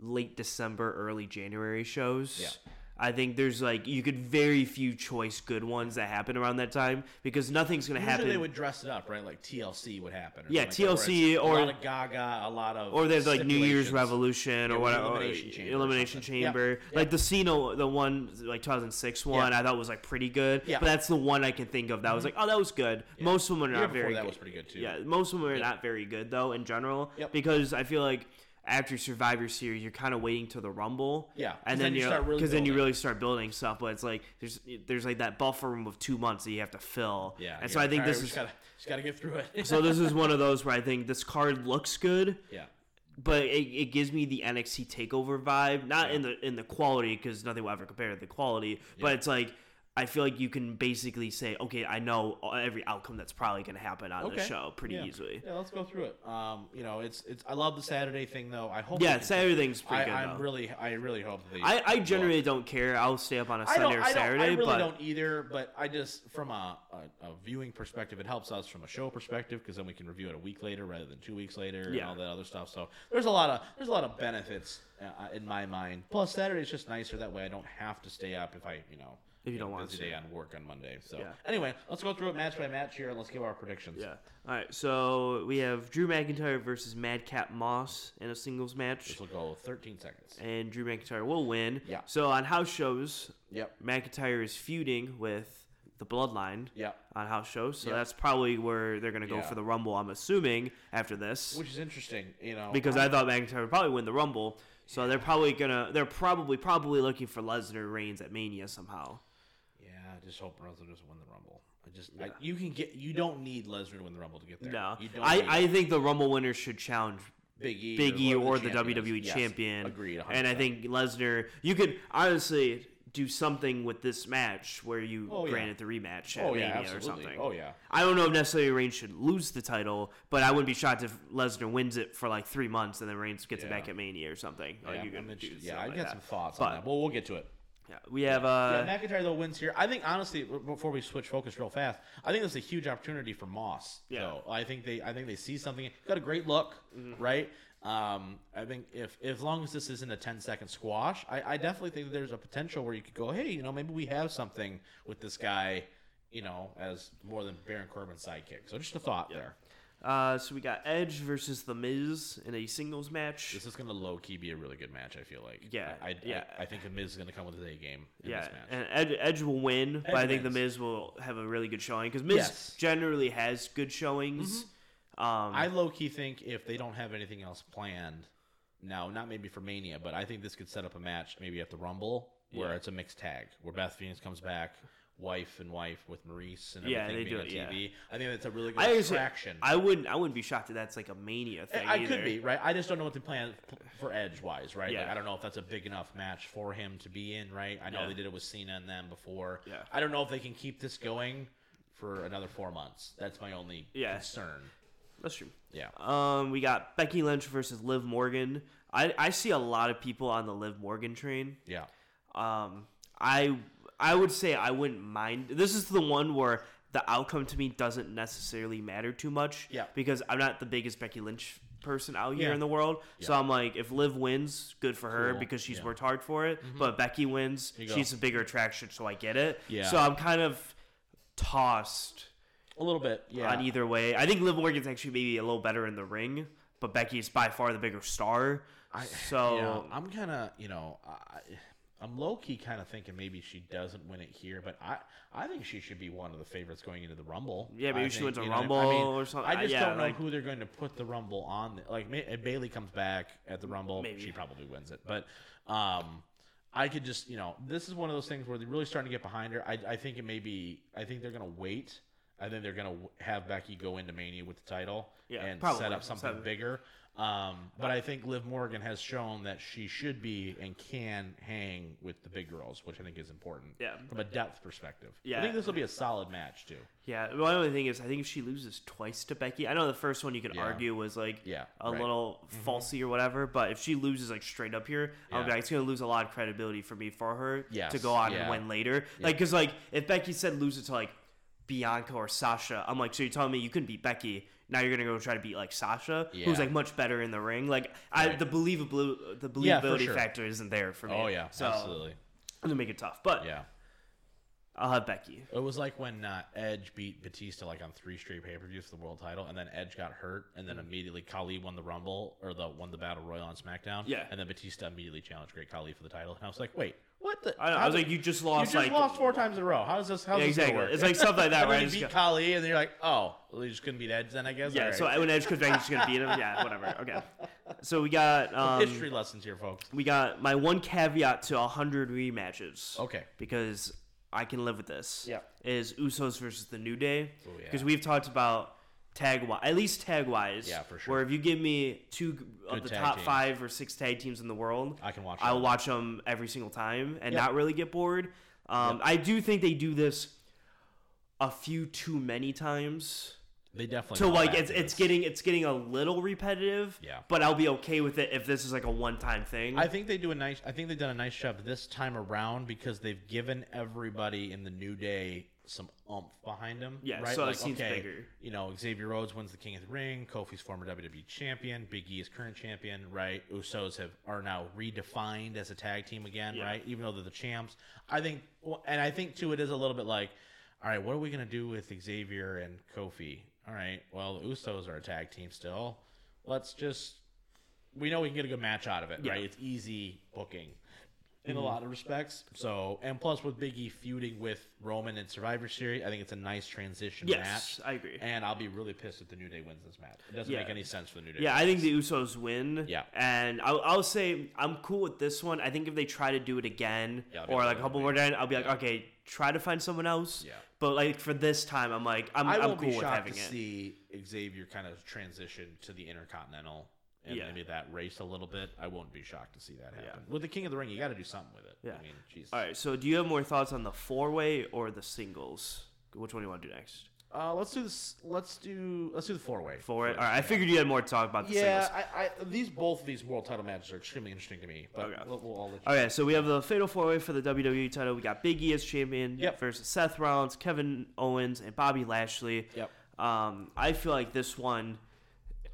late December, early January shows. Yeah. I think there's like you could very few choice good ones that happen around that time because nothing's gonna Usually happen. they would dress it up, right? Like TLC would happen. or Yeah, like that, TLC it's or- a lot of Gaga, a lot of or there's like New Year's. Revolution Yeah, or whatever. Elimination uh, Chamber or Elimination. Chamber. Yep, Like the Cena, the one like 2006 one, Yeah. I thought was like pretty good. Yeah. But that's the one I can think of that was mm-hmm. like, oh, that was good. Most of them are not very. that good. was pretty good, too. Yeah, most of them are not very good though in general. Yep. Because I feel like after Survivor Series, you're kind of waiting till the Rumble. Yeah, and then then, you start really because then you really start building stuff. But it's like there's there's like that buffer room of two months that you have to fill. Yeah, and so I think "All right, this is just gotta just gotta get through it. so this is one of those where I think this card looks good yeah, but it, it gives me the NXT takeover vibe, not in the in the quality because nothing will ever compare to the quality, but it's like I feel like you can basically say, okay, I know every outcome that's probably going to happen on the show pretty yeah. easily. Yeah, let's go through it. Um, you know, it's it's. I love the Saturday thing though. I hope. Yeah, Saturday thing's I, pretty good. I'm though. really, I really hope they. I, I generally don't care. I'll stay up on a I Sunday or I Saturday, I really but don't either. But I just, from a, a, a viewing perspective, it helps us from a show perspective because then we can review it a week later rather than two weeks later and all that other stuff. So there's a lot of there's a lot of benefits uh, in my mind. Plus Saturday's just nicer that way. I don't have to stay up if I, you know, If you don't want busy to. day on work on Monday. So Yeah. anyway, let's go through it match by match here and let's give our predictions. yeah. All right, so we have Drew McIntyre versus Madcap Moss in a singles match, This will go 13 seconds. and Drew McIntyre will win. Yeah. So on house shows, Yep. McIntyre is feuding with the Bloodline. Yep. On house shows, so Yep. that's probably where they're gonna go Yeah. for the Rumble. I'm assuming after this. Which is interesting, you know, because I thought McIntyre would probably win the Rumble. So they're probably gonna they're probably probably looking for Lesnar Reigns at Mania somehow. Yeah, just hope Lesnar doesn't win the Rumble. I just I, you can get you don't need Lesnar to win the Rumble to get there. No, I, I think the Rumble winner should challenge Big E, Big E or the, champion is. WWE Yes, champion. Agreed. 100%. And I think Lesnar, you could honestly do something with this match where you Oh, yeah. grant it the rematch at Oh yeah, or something. Oh yeah. I don't know if necessarily Reigns should lose the title, but I wouldn't be shocked if Lesnar wins it for like three months and then Reigns gets it back at Mania or something. Like yeah, you could I'm do yeah, I like that. some thoughts But- on that. Well, we'll get to it. Yeah, we have uh, yeah, McIntyre though wins here. I think honestly, before we switch focus real fast, I think this is a huge opportunity for Moss. Yeah. though. I think they, I think they see something. Got a great look, Mm-hmm. right? Um, I think if as long as this isn't a 10 second squash, I, I definitely think there's a potential where you could go, hey, you know, maybe we have something with this guy, you know, as more than Baron Corbin's sidekick. So just a thought there. Uh, so we got Edge versus The Miz in a singles match. This is going to low key be a really good match. I feel like. Yeah, I, I, yeah. I, I think the Miz is going to come with a game in yeah, this match. and Edge, Edge will win, but I think wins. The Miz will have a really good showing because Miz Yes. Mm-hmm. generally has good showings. Um, I low key think if they don't have anything else planned, now not maybe for Mania, but I think this could set up a match maybe at the Rumble where Yeah. it's a mixed tag where Beth Phoenix comes back, wife and wife with Maryse and Yeah, everything they being do on it, TV. I think that's a really good I, attraction. I wouldn't. I wouldn't be shocked if that's like a Mania thing. I either. could be right. I just don't know what they plan for Edge wise, right? Like, Yeah. I don't know if that's a big enough match for him to be in, right? I know Yeah. they did it with Cena and them before. Yeah. I don't know if they can keep this going for another four months. That's my only Yeah. concern. That's true. Yeah. Um, we got Becky Lynch versus Liv Morgan. I, I see a lot of people on the Liv Morgan train. Yeah. Um, I I would say I wouldn't mind. This is the one where the outcome to me doesn't necessarily matter too much. Yeah. Because I'm not the biggest Becky Lynch person out here Yeah. in the world. So I'm like, if Liv wins, good for her Cool. because she's Yeah. Mm-hmm. worked hard for it. But Becky wins, she's a bigger attraction, so I get it. Yeah. So I'm kind of tossed A little bit. Yeah. on either way. I think Liv Morgan's actually maybe a little better in the ring, but Becky's by far the bigger star. I, so yeah, I'm kind of, you know, I, I'm low key kind of thinking maybe she doesn't win it here, but I, I think she should be one of the favorites going into the Rumble. Yeah, maybe I she think, wins a know, I Rumble mean, or something. I just Yeah, don't know like- who they're going to put the Rumble on. Like, if Bayley comes back at the Rumble, Maybe. she probably wins it. But, um, I could just, you know, this is one of those things where they're really starting to get behind her. I, I think it may be. I think they're going to wait. I think they're going to have Becky go into Mania with the title Yeah, and probably. set up something bigger. Um, but I think Liv Morgan has shown that she should be and can hang with the big girls, which I think is important. Yeah. From a depth perspective. I think this will be a solid match too. Yeah, my only thing is, I think if she loses twice to Becky, I know the first one you could Yeah. argue was like Yeah, a right. little falsy or whatever, but if she loses like straight up here, Yeah. like, it's gonna lose a lot of credibility for me for her to go on yeah. and win later. Like, cause like if Becky said lose it to like Bianca or Sasha, I'm like, so you're telling me you couldn't beat Becky? Now you're gonna go try to beat like Sasha, Yeah. who's like much better in the ring. Like, I Right. the believable the Yeah, believability sure. factor isn't there for me. Oh yeah, so absolutely. I'm gonna make it tough, but Yeah. I'll have Becky. It was like when uh, Edge beat Batista like on three straight pay per views for the world title, and then Edge got hurt, and then immediately Khali won the Rumble or the won the Battle Royal on SmackDown. Yeah. and then Batista immediately challenged Great Khali for the title, and I was like, wait, what the? I, know, I was like, you just lost. you just like lost four times in a row. How does this? How's Yeah, this exactly. work? It's like something like that, right? you beat go- Khali, and then you're like, oh, well, you just couldn't beat Edge then, I guess. Yeah, All so right. when Edge comes back, he's just gonna beat him. Yeah, whatever. Okay. So we got um, history lessons here, folks. we got my one caveat to hundred rematches. Okay. Because I can live with this. Yeah. Is Usos versus the New Day? Oh, yeah. Because we've talked about tag wise, at least tag wise. Yeah, for sure. Where if you give me two of the top five or six tag teams in the world, I can watch. I'll that. watch them every single time and Yep. not really get bored. Um, Yep. I do think they do this a few too many times. They definitely. So like it's it's getting it's getting a little repetitive. Yeah. But I'll be okay with it if this is like a one time thing. I think they do a nice. I think they've done a nice job this time around because they've given everybody in the new day some oomph behind them. Yeah, right? so it like, seems okay, bigger. You know, Xavier Woods wins the King of the Ring. Kofi's former WWE champion. Big E is current champion. Right. Usos have are now redefined as a tag team again. Yeah. Right. Even though they're the champs, I think, and I think too, it is a little bit like, all right, what are we gonna do with Xavier and Kofi? All right, well, the Usos are a tag team still. Let's just we know we can get a good match out of it, Yeah. right? It's easy booking in Mm-hmm. a lot of respects. So, and plus with Big E feuding with Roman and Survivor Series, I think it's a nice transition yes, match. I agree. And I'll be really pissed if the New Day wins this match. It doesn't Yeah. make any sense for the New Day. Yeah, I think the Usos win. Yeah. and I'll, I'll say I'm cool with this one. I think if they try to do it again Yeah, or like, a couple more times, I'll be like, okay, try to find someone else. Yeah. But like for this time, I'm like, I'm, I I'm won't cool be with having to it. see Xavier kind of transition to the Intercontinental and Yeah. maybe that race a little bit. I won't be shocked to see that Yeah. happen. With the King of the Ring, you got to do something with it. Yeah. I mean, jeez. All right. So do you have more thoughts on the four way or the singles? Which one do you want to do next? Uh, let's do this. Let's do. Let's do the four way. Four way. All right. I figured you had more to talk about the Yeah, singles. I, I, these both of these world title matches are extremely interesting to me. But Okay. we'll, we'll all let you Okay, so we have the Fatal Four Way for the WWE title. We got Big E as champion Yep. versus Seth Rollins, Kevin Owens, and Bobby Lashley. Yep. Um, I feel like this one,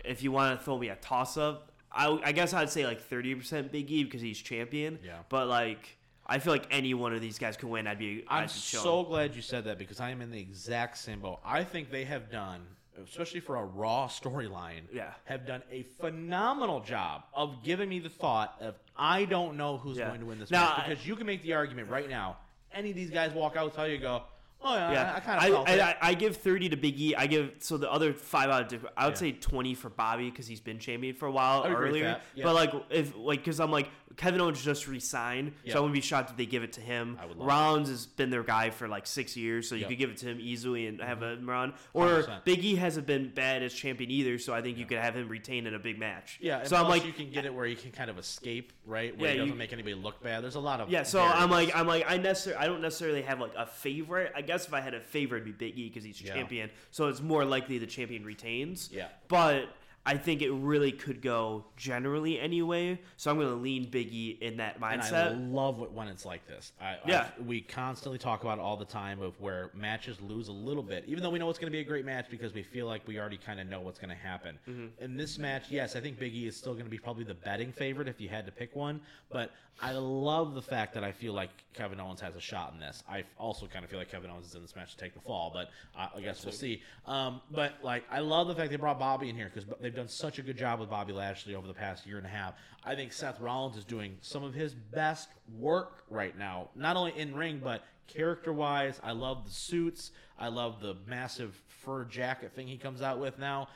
if you want to throw me a toss up, I, I guess I'd say like thirty percent Big E because he's champion. Yeah. But like, I feel like any one of these guys could win. I'd be. I'm I'd be so glad you said that because I am in the exact same boat. I think they have done, especially for a Raw storyline, Yeah. have done a phenomenal job of giving me the thought of I don't know who's Yeah. going to win this Now, match I- because you can make the argument right now. Any of these guys walk out tell you go, oh yeah, Yeah, I, I kind of I, felt I, it. I, I give thirty to Big E. I give so the other five out of. I would Yeah. say twenty for Bobby because he's been champion for a while I agree with earlier. that, yeah. But like if like because I'm like Kevin Owens just re-signed, Yeah. so I wouldn't be shocked if they give it to him. I would love Rollins has been their guy for like six years, so you Yep. Mm-hmm. could give it to him easily and have him run. Or 100%. Big E hasn't been bad as champion either, so I think you could have him retain in a big match. yeah, and so I'm like you can get it where you can kind of escape, right? Where Yeah, it doesn't you- make anybody look bad. There's a lot of Yeah, so I'm like. I'm like, I necessarily, I don't necessarily have like a favorite. I guess if I had a favorite, it'd be Big E because he's Yeah. champion. So it's more likely the champion retains. Yeah. But I think it really could go generally anyway. So I'm going to lean Big E in that And I mindset. love it when it's like this. I, Yeah. I, we constantly talk about it all the time of where matches lose a little bit, even though we know it's going to be a great match because we feel like we already kind of know what's going to happen. Mm-hmm. In this match, yes, I think Big E is still going to be probably the betting favorite if you had to pick one. But I love the fact that I feel like Kevin Owens has a shot in this. I also kind of feel like Kevin Owens is in this match to take the fall, but I, I guess we'll see. Um, but like, I love the fact they brought Bobby in here because they've done such a good job with Bobby Lashley over the past year and a half. I think Seth Rollins is doing some of his best work right now, not only in ring but character wise. I love the suits. I love the massive fur jacket thing he comes out with now.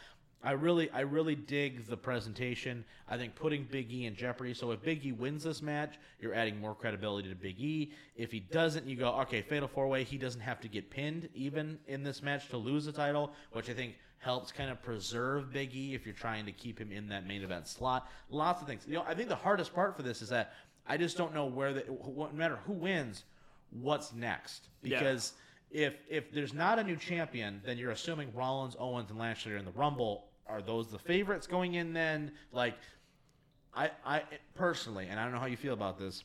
I really, I really dig the presentation. I think putting Big E in jeopardy. So if Big E wins this match, you're adding more credibility to Big E. If he doesn't, you go, okay, Fatal Four Way. He doesn't have to get pinned even in this match to lose the title, which I think helps kind of preserve Big E if you're trying to keep him in that main event slot. Lots of things. You know, I think the hardest part for this is that I just don't know where the, no matter who wins, what's next Yeah. because if if there's not a new champion, then you're assuming Rollins, Owens, and Lashley are in the Rumble. Are those the favorites going in then? Like, I I personally, and I don't know how you feel about this,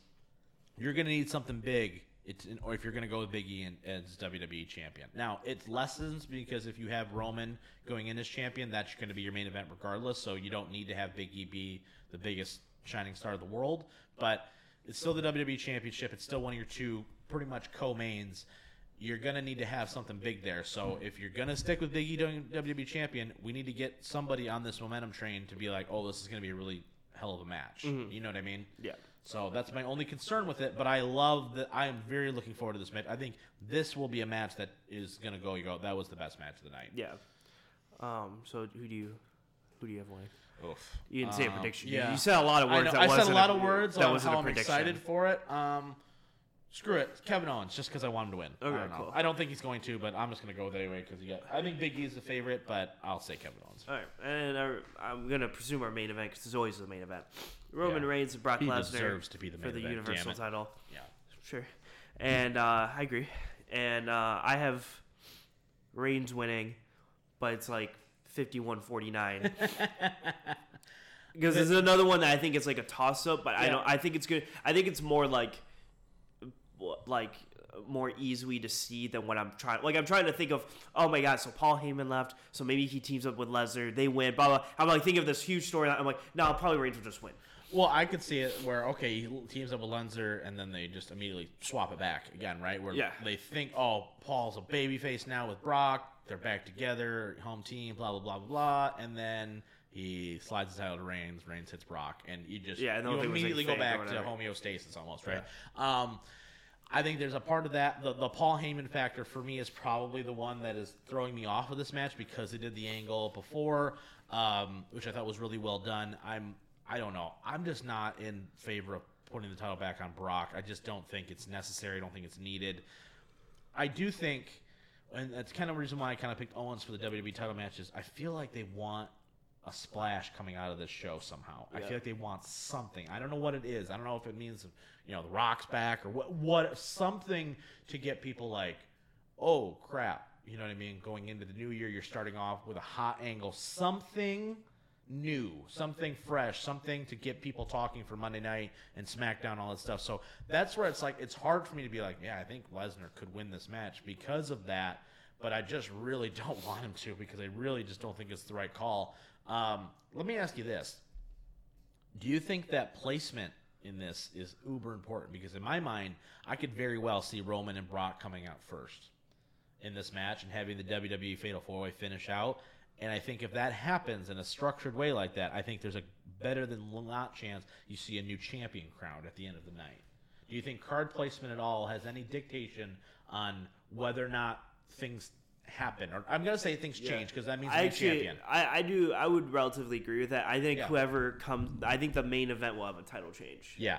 you're gonna need something big. It's or if you're gonna go with Big E and, as WWE champion. Now it lessens because if you have Roman going in as champion, that's going to be your main event regardless. So you don't need to have Big E be the biggest shining star of the world. But it's still the WWE championship. It's still one of your two pretty much co-mains. You're gonna need to have something big there. So if you're gonna stick with Big E doing WWE champion, we need to get somebody on this momentum train to be like, oh, this is gonna be a really hell of a match. Mm-hmm. You know what I mean? Yeah. So that's my only concern with it. But I love that. I am very looking forward to this match. I think this will be a match that is gonna go. You go. That was the best match of the night. Yeah. Um. So who do you, who do you have winning? Oof. You didn't say a Um, prediction. yeah. You said a lot of words. I, know, that I said a wasn't lot of words That on wasn't how a I'm excited for it. Um, Screw it, Kevin Owens, just because I want him to win. I Okay, don't know. cool. I don't think he's going to, but I'm just gonna go with it anyway because got. I think Big E's the favorite, but I'll say Kevin Owens. All right, and I, I'm gonna presume our main event because it's always the main event. Roman Yeah. Reigns and Brock He Lesnar deserves to be the for the event, Universal it. title. Yeah. Sure, and uh, I agree. And uh, I have Reigns winning, but it's like 51-49. Because there's another one that I think is like a toss up, but I don't. I think it's good. I think it's more like, like more easily to see than what I'm trying. Like I'm trying to think of. Oh my god! So Paul Heyman left. So maybe he teams up with Lesnar. They win. Blah blah. I'm like thinking of this huge story. I'm like, no, probably Reigns will just win. Well, I could see it where okay, he teams up with Lesnar, and then they just immediately swap it back again, right? Where Yeah. they think, oh, Paul's a babyface now with Brock. They're back together, home team, blah blah blah blah blah, and then he slides his title to Reigns. Reigns hits Brock, and you just Yeah, and the you was, like, immediately go back to homeostasis almost, right? Um, I think there's a part of that. The, the Paul Heyman factor for me is probably the one that is throwing me off of this match because they did the angle before, um, which I thought was really well done. I'm I don't know. I'm just not in favor of putting the title back on Brock. I just don't think it's necessary. I don't think it's needed. I do think, and that's kind of the reason why I kind of picked Owens for the WWE title matches. I feel like they want a splash coming out of this show somehow. I feel like they want something. I don't know what it is. I don't know if it means you know the Rock's back or what. What something to get people like, oh crap. You know what I mean? Going into the new year, you're starting off with a hot angle. Something new, something fresh, something to get people talking for Monday night and SmackDown, all that stuff. So that's where it's like it's hard for me to be like, yeah, I think Lesnar could win this match because of that, but I just really don't want him to because I really just don't think it's the right call. Um, let me ask you this: Do you think that placement in this is uber important? Because in my mind, I could very well see Roman and Brock coming out first in this match and having the WWE Fatal Four Way finish out. And I think if that happens in a structured way like that, I think there's a better than not chance you see a new champion crowned at the end of the night. Do you think card placement at all has any dictation on whether or not things happen? Or I'm going to say things change because that means I new actually, champion. I, I do. I would relatively agree with that. I think Yeah. whoever comes, I think the main event will have a title change. Yeah,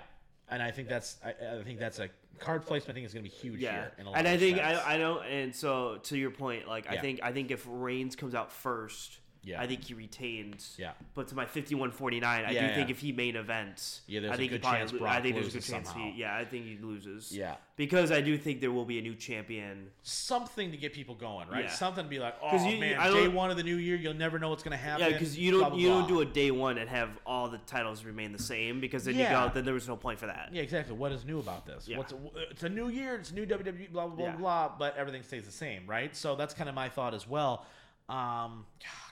and I think that's I, I think that's a card placement. I think is going to be huge Yeah, here. In a lot and I think. I, I don't. And so to your point, like I think I think if Reigns comes out first, Yeah. I think he retains. Yeah. But to my fifty-one forty-nine, I Yeah, do think yeah. if he main events, Yeah, there's I a think good probably chance Brock I think there's a good chance. somehow. He, yeah, I think he loses. Yeah. Because I do think there will be a new champion. something to get people going, right? Something to be like, "Oh you- man, day one of the new year, you'll never know what's going to happen. Yeah, because you don't blah, you don't do a day one and have all the titles remain the same because then you go then there was no point for that. Yeah, exactly. What is new about this? Yeah. What's it's a new year, it's new WWE, blah blah blah blah, but everything stays the same, right? So that's kind of my thought as well. Um, God, God bless it.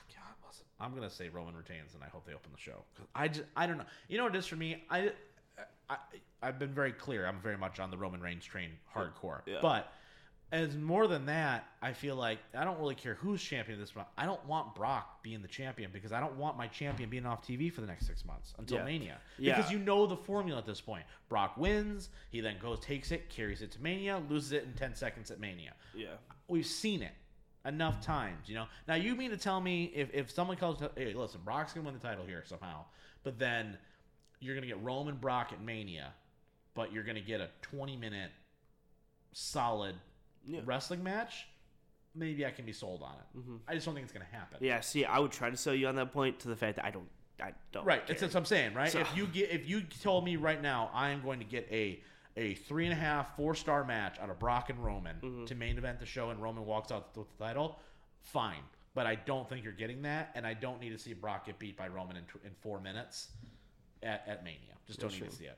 I'm gonna say Roman retains, and I hope they open the show. I just, I don't know. You know what it is for me? I, I, I've been very clear. I'm very much on the Roman Reigns train, hardcore. Yeah. But as more than that, I feel like I don't really care who's champion this month. I don't want Brock being the champion because I don't want my champion being off TV for the next six months until Yeah. Mania. Yeah. Because you know the formula at this point. Brock wins, he then goes, takes it, carries it to Mania, loses it in 10 seconds at Mania. Yeah. We've seen it enough times, you know. Now, you mean to tell me if, if someone calls, hey, listen, Brock's to win the title here somehow, but then you're to get Roman Brock at Mania, but you're to get a 20 minute solid Yeah. wrestling match? Maybe I can be sold on it. Mm-hmm. I just don't think it's to happen. Yeah, see, I would try to sell you on that point to the fact that I don't, I don't. Right. care. That's what I'm saying, right? So- If you get, if you told me right now, I am going to get a a three and a half, four star match out of Brock and Roman Mm-hmm. to main event the show, and Roman walks out with the title, fine. But I don't think you're getting that, and I don't need to see Brock get beat by Roman in, in four minutes at, at Mania. Just don't That's need true. to see it.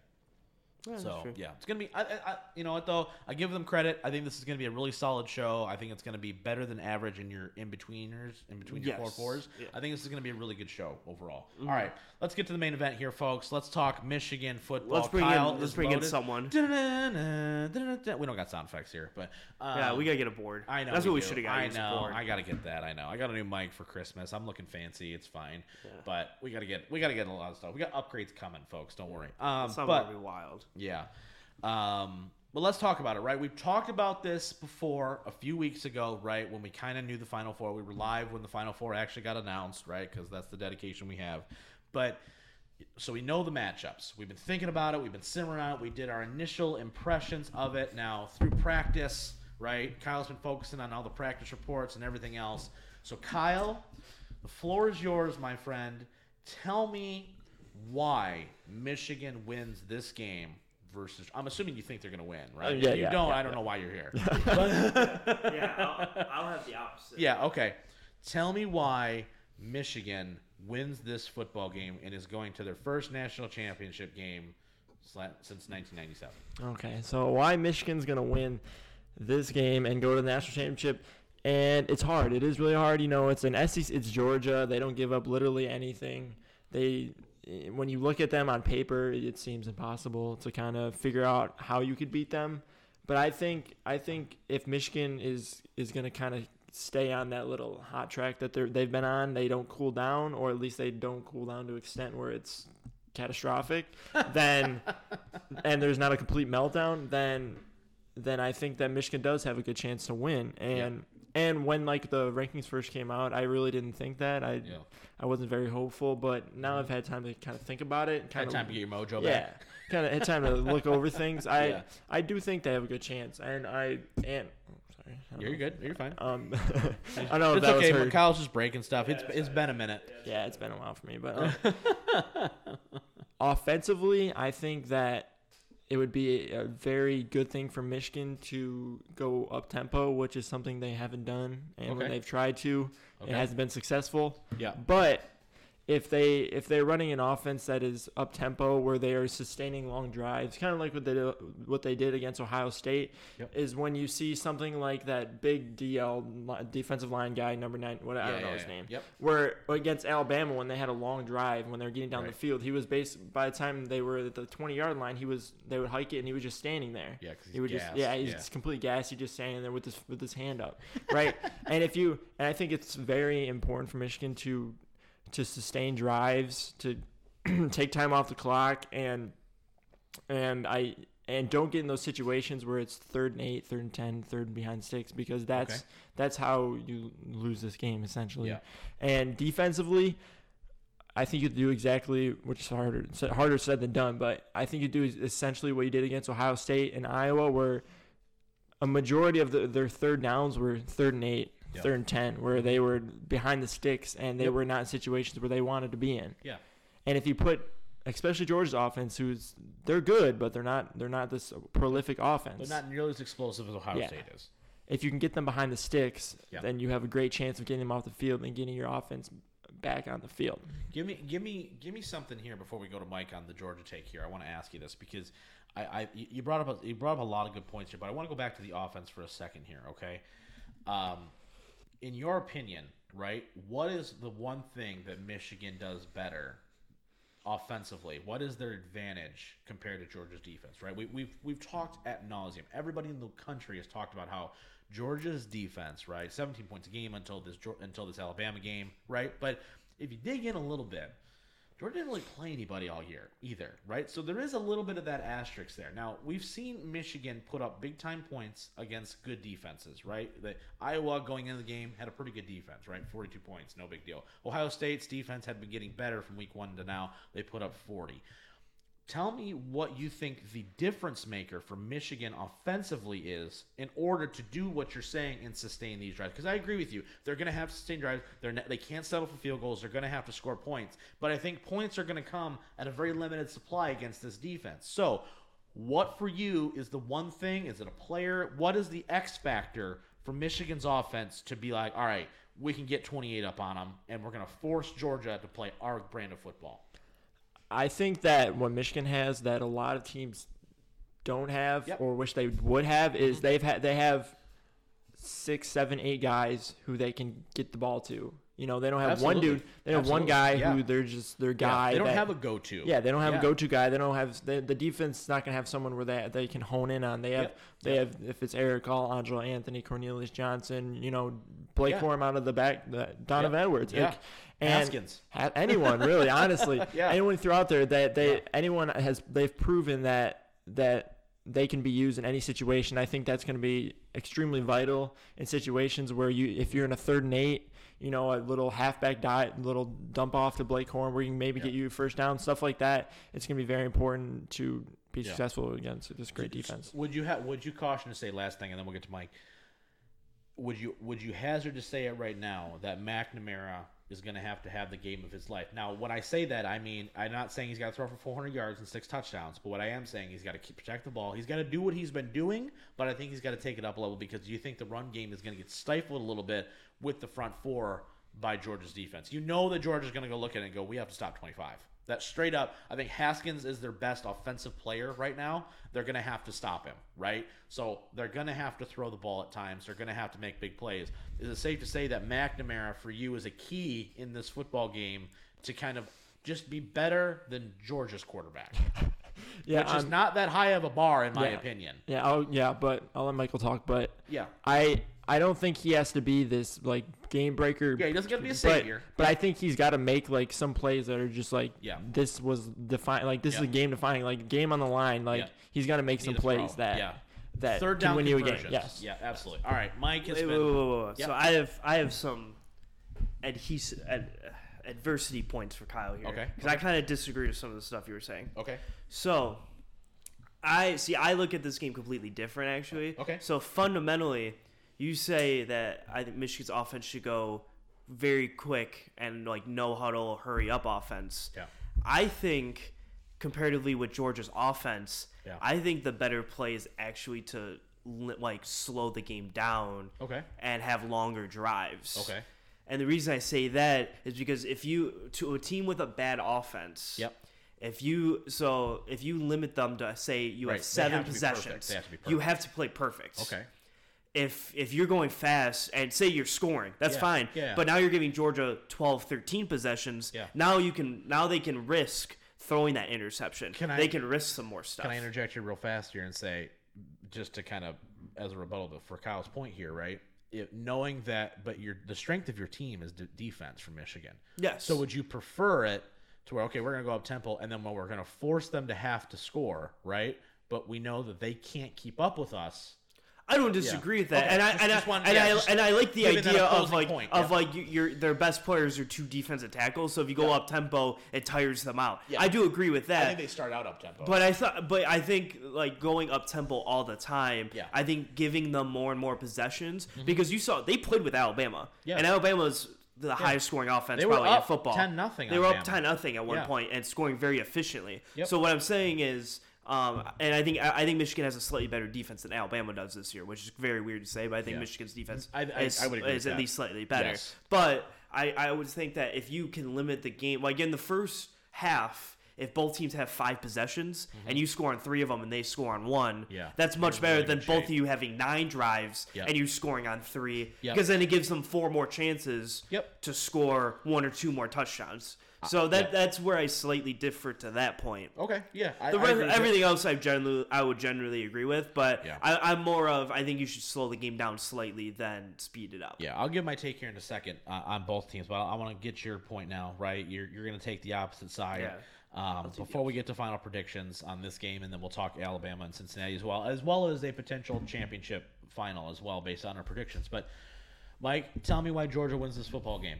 Yeah, So yeah, it's gonna be. I, I, you know what though? I give them credit. I think this is gonna be a really solid show. I think it's gonna be better than average in your in betweeners, in between your four Yes. fours. Yeah. Mm-hmm. I think this is gonna be a really good show overall. All right, let's get to the main event here, folks. Let's talk Michigan football. Let's bring Kyle in, let's is bring in loaded. someone. Da-da-da-da, da-da-da. We don't got sound effects here, but um, Yeah, we gotta get a board. I know. That's what we do. should have got. I is a know. board. I gotta get that. I know. I got a new mic for Christmas. I'm looking fancy. It's fine, but we gotta get we gotta get a lot of stuff. We got upgrades coming, folks. Don't worry. Um, Some but be wild. Yeah. Um, but let's talk about it, right? We've talked about this before a few weeks ago, right? When we kind of knew the Final Four. We were live when the Final Four actually got announced, right? Because that's the dedication we have. But so we know the matchups. We've been thinking about it. We've been simmering on it. We did our initial impressions of it. Now through practice, right? Kyle's been focusing on all the practice reports and everything else. So Kyle, the floor is yours, my friend. Tell me why Michigan wins this game versus. I'm assuming you think they're going to win, right? Uh, yeah, if you yeah, don't, yeah, I don't yeah. know why you're here. yeah, I'll, I'll have the opposite. yeah, okay. Tell me why Michigan wins this football game and is going to their first national championship game since 1997. Okay, so why Michigan's gonna win this game and go to the national championship? And it's hard. It is really hard. You know, it's an SEC. It's Georgia. They don't give up literally anything. They, eh, when you look at them on paper, it seems impossible to kind of figure out how you could beat them. But I think I think if Michigan is is gonna kind of stay on that little hot track that they're they've been on, they don't cool down, or at least they don't cool down to an extent where it's catastrophic. then and there's not a complete meltdown, then then I think that Michigan does have a good chance to win. And and when like the rankings first came out, I really didn't think that. I Yeah. I wasn't very hopeful, but now I've had time to kind of think about it. Had Kind time of to get your mojo yeah, back. kind of had time to look over things. I Yeah. I do think they have a good chance, and I and oh, sorry, I You're know. good. You're fine. Um, I know if it's that okay. was but. Kyle's just breaking stuff. it's it's been a minute. Yeah, it's been a while for me, but um, offensively, I think that it would be a very good thing for Michigan to go up tempo, which is something they haven't done, and when they've tried to, Okay. it hasn't been successful. Yeah. But if they if they're running an offense that is up tempo where they are sustaining long drives, kind of like what they do, what they did against Ohio State, Yep. is when you see something like that big DL defensive line guy, number nine, what I don't know yeah, his yeah. name, Yep. where against Alabama when they had a long drive when they were getting down Right. the field, he was based by the time they were at the twenty yard line, he was they would hike it and he was just standing there. Yeah, He would he's just yeah, he's Yeah. just complete gas. He's just standing there with his with his hand up, right? and if you and I think it's very important for Michigan to to sustain drives, to take time off the clock, and and I and don't get in those situations where it's third and eight, third and ten, third and behind six, because that's Okay. that's how you lose this game essentially. Yeah. And defensively, I think you do exactly which is harder harder said than done, but I think you do essentially what you did against Ohio State and Iowa, where a majority of the, their third downs were third and eight, Third and ten, where they were behind the sticks and they Yep. were not in situations where they wanted to be in. Yeah. And if you put, especially Georgia's offense, who's they're good, but they're not they're not this prolific offense. They're not nearly as explosive as Ohio Yeah. State is. if you can get them behind the sticks, Yeah. then you have a great chance of getting them off the field and getting your offense back on the field. Give me, give me, give me something here before we go to Mike on the Georgia take here. I want to ask you this because I, I you you brought up a, you brought up a lot of good points here, but I want to go back to the offense for a second here. Okay, um, in your opinion, right? What is the one thing that Michigan does better offensively? What is their advantage compared to Georgia's defense? Right? We, we've we've talked at nauseum. Everybody in the country has talked about how Georgia's defense, right, 17 points a game until this until this Alabama game, right? But if you dig in a little bit, Georgia didn't really play anybody all year either, right? So there is a little bit of that asterisk there. Now we've seen Michigan put up big time points against good defenses, right? The Iowa going into the game had a pretty good defense, right? Forty two points, no big deal. Ohio State's defense had been getting better from week one to now. They put up forty. Tell me what you think the difference maker for Michigan offensively is in order to do what you're saying and sustain these drives. Because I agree with you, they're going to have to sustain drives. They're ne- they can't settle for field goals. They're going to have to score points. But I think points are going to come at a very limited supply against this defense. So, what for you is the one thing? Is it a player? What is the X factor for Michigan's offense to be like, all right, we can get 28 up on them, and we're going to force Georgia to play our brand of football? I think that what Michigan has that a lot of teams don't have Yep. or wish they would have is mm-hmm. they've had they have six, seven, eight guys who they can get the ball to. You know, they don't have Absolutely. one dude. They have one guy Yeah. who they're just their Yeah, guy. they don't that- have a go-to. Yeah, they don't have Yeah. a go-to guy. They don't have they, the defense is not gonna have someone where they they can hone in on. They have Yep. they have if it's Erick All, Andrel Anthony, Cornelius Johnson, you know, Blake Yeah. Corum out of the back, the, Donovan Yep. Edwards, Yeah. like, and Haskins. ha- anyone really, honestly, Yeah. anyone throughout there that they Yeah. anyone has they've proven that that they can be used in any situation. I think that's going to be extremely vital in situations where you, if you're in a third and eight, you know, a little halfback dot, little dump off to Blake Corum where you can maybe Yeah. get you first down, stuff like that. It's going to be very important to be Yeah. successful against this great defense. Would you have? Would you caution to say last thing, and then we'll get to Mike? Would you Would you hazard to say it right now that McNamara is going to have to have the game of his life? Now, when I say that, I mean I'm not saying he's got to throw for 400 yards and six touchdowns, but what I am saying he's got to keep protect the ball. He's got to do what he's been doing, but I think he's got to take it up a level because you think the run game is going to get stifled a little bit with the front four by Georgia's defense. You know that Georgia's going to go look at it and go, "We have to stop 25." That straight up, I think Haskins is their best offensive player right now. They're going to have to stop him, right? So they're going to have to throw the ball at times. They're going to have to make big plays. Is it safe to say that McNamara for you is a key in this football game to kind of just be better than Georgia's quarterback, Yeah, which is not that high of a bar in my Yeah. opinion. Yeah, I'll, yeah, but I'll let Michael talk. But Yeah. I I don't think he has to be this like game breaker. Yeah, he doesn't get to be a but- savior. But, I think he's got to make like some plays that are just like Yeah. this was define like this Yeah. is a game defining like game on the line. Like Yeah. he's got to make some Need a throw. plays that Yeah. that Third can down win you a game. Yes. Yeah, absolutely. All right, Mike has Wait, been. wait, wait, wait, wait. Yep. So I have I have some adhes- ad, adversity points for Kyle here. Okay, Because I kind of disagree with some of the stuff you were saying. Okay. So I see. I look at this game completely different, actually. Okay. So fundamentally, you say that I think Michigan's offense should go very quick and like no huddle, hurry up offense. Yeah. I think comparatively with Georgia's offense, Yeah. I think the better play is actually to like slow the game down Okay. and have longer drives. Okay. And the reason I say that is because if you to a team with a bad offense, Yep. If you so if you limit them to say you Right, have seven have to be perfect. possessions, have you have to play perfect. Okay. If if you're going fast and say you're scoring, that's Yeah, fine. yeah. But now you're giving Georgia 12, 13 possessions. Yeah. Now you can now they can risk throwing that interception. Can I- they can risk some more stuff. Can I interject you real fast here and say, just to kind of as a rebuttal to, for Kyle's point here, right? If, knowing that, but your the strength of your team is de- defense for Michigan. Yes. So would you prefer it to where okay, we're gonna go up tempo, and then when we're gonna force them to have to score, right? But we know that they can't keep up with us. I don't disagree with that, Okay, and I just- and, just I, one- and, yeah, I just and I like the idea of like point, of yeah. like your their best players are two defensive tackles. So if you go Yeah. up tempo, it tires them out. Yeah. I do agree with that. I think they start out up tempo. But I thought, but I think like going up tempo all the time. Yeah. Mm-hmm. I think giving them more and more possessions because you saw they played with Alabama. Yeah. And Alabama's the highest scoring offense They probably in football. 10-0 They were up ten nothing at one Yeah. point and scoring very efficiently. Yep. So what I'm saying is. Um, and I think I think Michigan has a slightly better defense than Alabama does this year, which is very weird to say. But I think Yeah. Michigan's defense I- I- is, I is at least slightly better. Yes. But I, I would think that if you can limit the game, like in the first half, if both teams have five possessions and you score on three of them and they score on one, Mm-hmm. Yeah. that's much better really than both shape. of you having nine drives Yep. and you scoring on three. Yep. Because then it gives them four more chances Yep. to score one or two more touchdowns. So that yeah. that's where I slightly differ to that point. okay, yeah, I, The I rest, with everything else I generally I would generally agree with, but Yeah. I, I'm more of I think you should slow the game down slightly than speed it up. Yeah, I'll give my take here in a second uh, on both teams, but I, I want to get your point now, right? You're, you're going to take the opposite side. Yeah. Um, before we get to final predictions on this game, and then we'll talk Alabama and Cincinnati as well, as well as a potential championship final as well, based on our predictions. But Mike, tell me why Georgia wins this football game.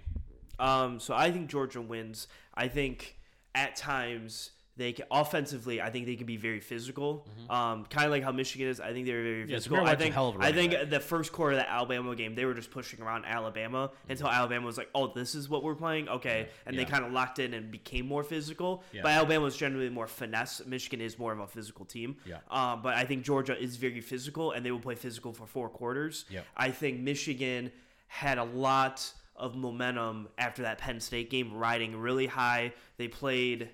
Um, so I think Georgia wins. I think at times they can offensively. I think they can be very physical. Um, kind of like how Michigan is. I think they're very Mm-hmm. Yeah, physical. I think. hell of a I think back. the first quarter of the Alabama game, they were just pushing around Alabama until Alabama was like, "Oh, this is what we're playing." Okay, and Yeah. they kind of locked in and became more physical. Yeah. But Alabama was generally more finesse. Michigan is more of a physical team. Yeah. Um, but I think Georgia is very physical, and they will play physical for four quarters. Yep. I think Michigan had a lot of momentum after that Penn State game, riding really high. They played.